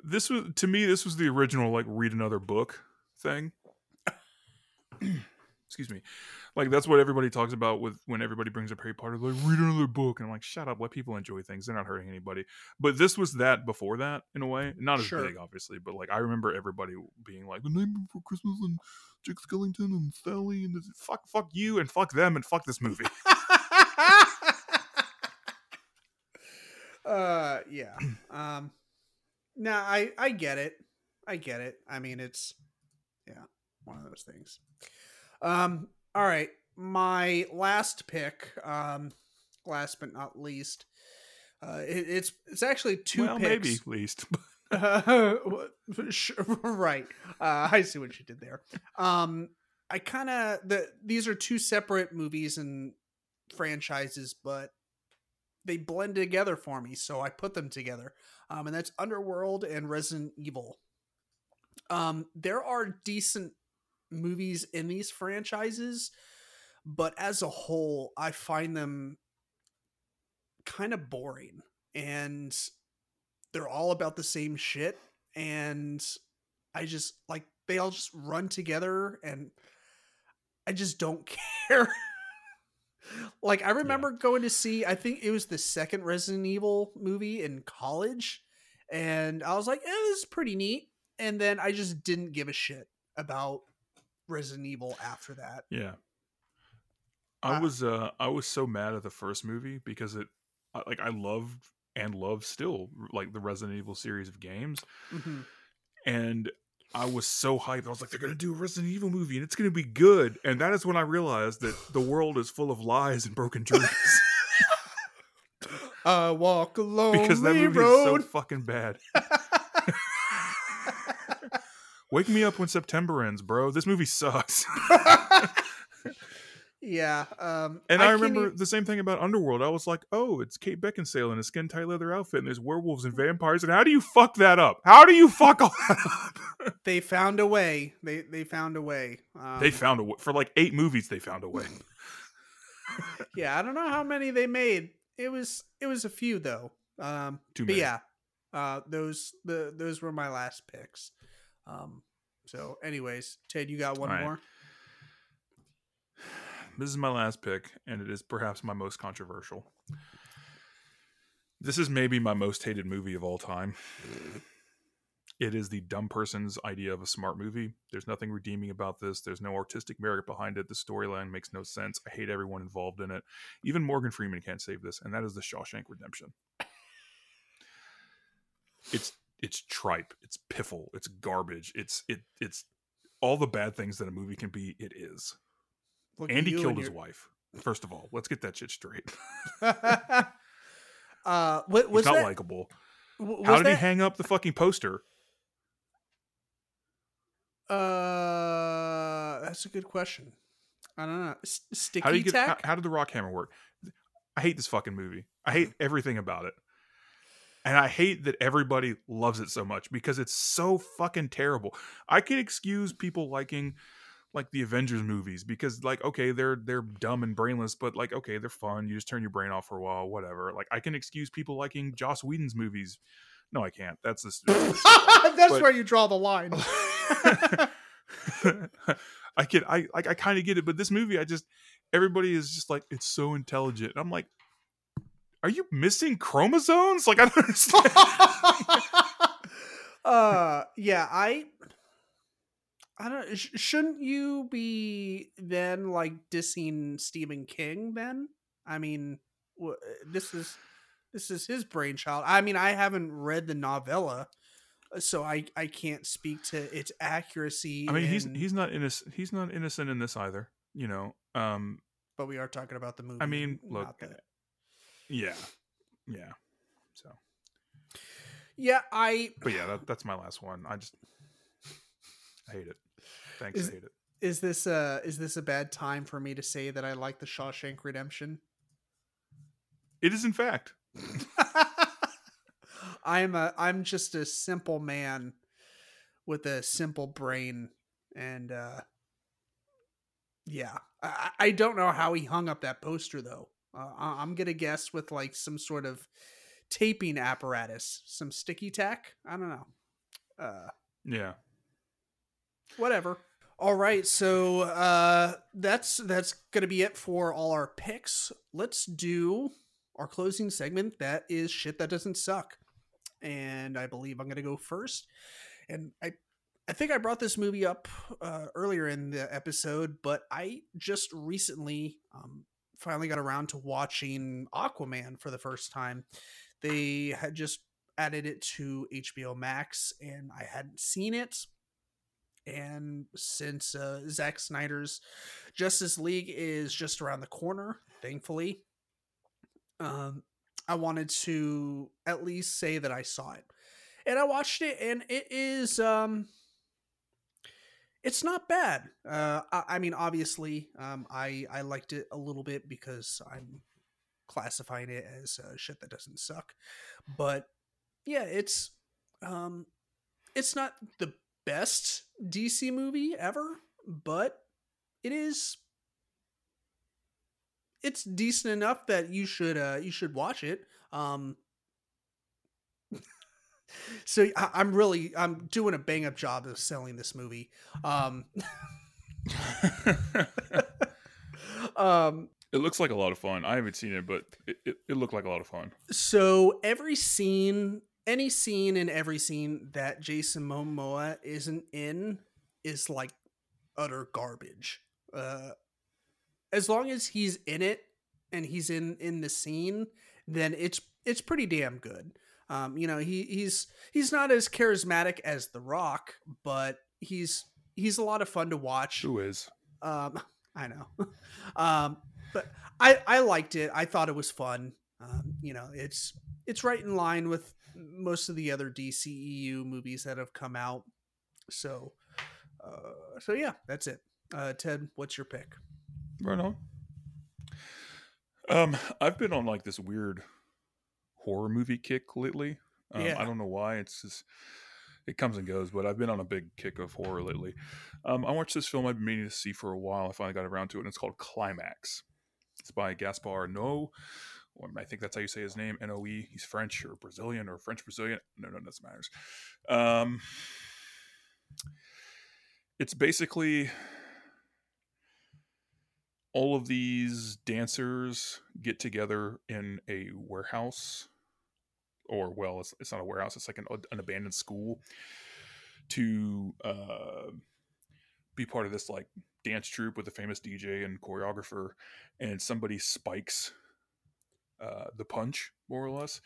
this was, to me, this was the original, like, read another book thing. Excuse me. Like, that's what everybody talks about with when everybody brings up Harry Potter, like, read another book. And I'm like, shut up, let people enjoy things. They're not hurting anybody. But this was that before that, in a way. Not as Sure. big, obviously, but, like, I remember everybody being like, the name Before Christmas and Jack Skellington and Sally and this, fuck, fuck you and fuck them and fuck this movie. uh yeah um nah i i get it i get it i mean it's yeah one of those things um all right my last pick um last but not least uh it, it's it's actually two well, picks maybe, least. uh, sure, right. Uh, I see what you did there. Um, I kind of the these are two separate movies and franchises, but they blend together for me, so I put them together. Um, and that's Underworld and Resident Evil. Um, there are decent movies in these franchises, but as a whole, I find them kind of boring and they're all about the same shit and i just like they all just run together and i just don't care like I remember yeah. going to see I think it was the second Resident Evil movie in college and I was like, eh, this is pretty neat. And then I just didn't give a shit about Resident Evil after that. Yeah. I uh, was uh I was so mad at the first movie because it like I loved and love still like the Resident Evil series of games. Mm-hmm. And I was so hyped. I was like, they're gonna do a Resident Evil movie and it's gonna be good. And that is when I realized that the world is full of lies and broken dreams. I walk alone because that movie road. is so fucking bad. Wake me up when September ends, bro. This movie sucks. yeah. Um, and I, I remember even... the same thing about Underworld. I was like, oh, it's Kate Beckinsale in a skin tight leather outfit, and there's werewolves and vampires. And how do you fuck that up? How do you fuck all that up? they found a way. They they found a way. Um, they found a way for like eight movies. They found a way. yeah, I don't know how many they made. It was it was a few though. Um, Too many. But yeah, uh, those the those were my last picks. Um, so, anyways, Ted, you got one right. more. This is my last pick, and it is perhaps my most controversial. This is maybe my most hated movie of all time. It is the dumb person's idea of a smart movie. There's nothing redeeming about this. There's no artistic merit behind it. The storyline makes no sense. I hate everyone involved in it. Even Morgan Freeman can't save this, and that is The Shawshank Redemption. It's it's tripe, it's piffle, it's garbage, it's it it's all the bad things that a movie can be. It is. Look Andy killed his your... wife. First of all, let's get that shit straight. uh, what was He's not that... likable. How did that... he hang up the fucking poster? Uh, that's a good question. I don't know. S- sticky how do you get, how, how, did the rock hammer work? I hate this fucking movie. I hate everything about it. And I hate that everybody loves it so much because it's so fucking terrible. I can excuse people liking like the Avengers movies because like okay, they're they're dumb and brainless, but like okay, they're fun. You just turn your brain off for a while, whatever. Like I can excuse people liking Joss Whedon's movies. No, I can't. That's just, that's but, where you draw the line. I can I like I kind of get it, but this movie I just everybody is just like it's so intelligent. And I'm like are you missing chromosomes? Like I don't understand. uh, yeah, I, I don't. Sh- shouldn't you be then like dissing Stephen King? Then I mean, w- this is this is his brainchild. I mean, I haven't read the novella, so I I can't speak to its accuracy. I mean, and... he's he's not innocent. He's not innocent in this either. You know. Um, but we are talking about the movie. I mean, look, yeah, yeah. So. Yeah, I. But yeah, that, that's my last one. I just, I hate it. Thanks, is, I hate it. Is this uh is this a bad time for me to say that I like the Shawshank Redemption? It is, in fact. I'm a I'm just a simple man with a simple brain, and uh yeah, I, I don't know how he hung up that poster though. Uh, I'm gonna guess with like some sort of taping apparatus, some sticky tack. I don't know. Uh, yeah. Whatever. All right, so uh, that's that's gonna be it for all our picks. Let's do our closing segment. That is shit that doesn't suck, and I believe I'm gonna go first. And I I think I brought this movie up uh, earlier in the episode, but I just recently um, finally got around to watching Aquaman for the first time. They had just added it to HBO Max, and I hadn't seen it. And since uh, Zack Snyder's Justice League is just around the corner, thankfully, um, I wanted to at least say that I saw it. And I watched it, and it is um, it's not bad. Uh, I, I mean, obviously, um, I I liked it a little bit because I'm classifying it as uh, shit that doesn't suck. But yeah, it's um, it's not the best DC movie ever, but it is it's decent enough that you should uh you should watch it. Um so I, am really I'm doing a bang up job of selling this movie. Um, um, It looks like a lot of fun. I haven't seen it, but it, it, it looked like a lot of fun. So every scene, any scene in every scene that Jason Momoa isn't in is like utter garbage. Uh, as long as he's in it and he's in in the scene, then it's it's pretty damn good. Um, you know, he he's he's not as charismatic as The Rock, but he's he's a lot of fun to watch. Who is? Um, I know. um, but I I liked it. I thought it was fun. Um, you know, it's it's right in line with most of the other DCEU movies that have come out. So, uh, so yeah, that's it. Uh, Ted, what's your pick? Right on. Um, I've been on like this weird horror movie kick lately. Um, Yeah. I don't know why. It's just it comes and goes, but I've been on a big kick of horror lately. Um, I watched this film I've been meaning to see for a while. I finally got around to it, and it's called Climax. It's by Gaspar Noé, I think that's how you say his name. N O E. He's French or Brazilian or French Brazilian. No, no, doesn't matters. Um, it's basically all of these dancers get together in a warehouse or well it's, it's not a warehouse it's like an, an abandoned school to uh, be part of this like dance troupe with a famous dj and choreographer and somebody spikes uh, the punch more or less.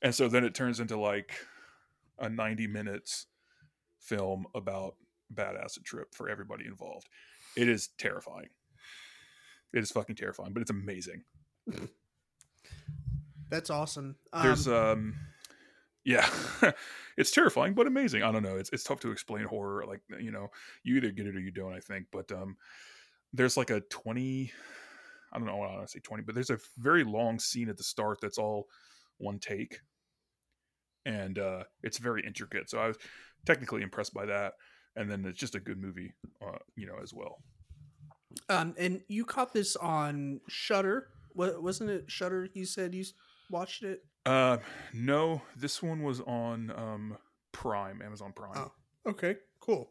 And so then it turns into like a 90 minutes film about bad trip for everybody involved. It is terrifying it is fucking terrifying, but it's amazing. That's awesome. Um, There's um yeah. it's terrifying but amazing. I don't know. It's it's tough to explain horror like you know, you either get it or you don't, I think, but um there's like a 20 I don't know, I want to say 20, but there's a very long scene at the start that's all one take. And uh it's very intricate. So I was technically impressed by that and then it's just a good movie uh, you know as well. Um, and you caught this on Shudder. Wasn't it? Shudder. You said you watched it. Uh, no, this one was on um Prime, Amazon Prime. Oh. Okay, cool.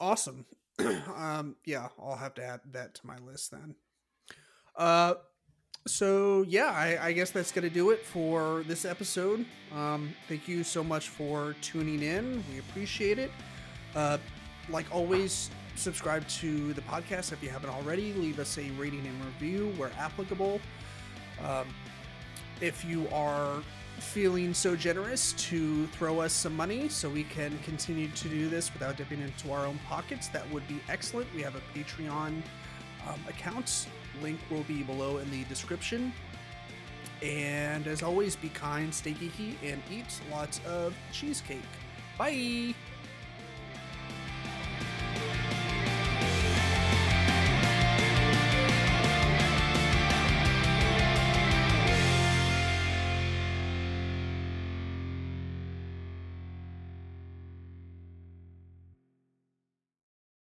Awesome. um, yeah, I'll have to add that to my list then. Uh, so yeah, I, I guess that's gonna do it for this episode. Um, thank you so much for tuning in. We appreciate it. Uh, like always, subscribe to the podcast if you haven't already. Leave us a rating and review where applicable. Um, if you are feeling so generous to throw us some money so we can continue to do this without dipping into our own pockets, that would be excellent. We have a Patreon um, account. Link will be below in the description. And as always, be kind, stay geeky, and eat lots of cheesecake. Bye!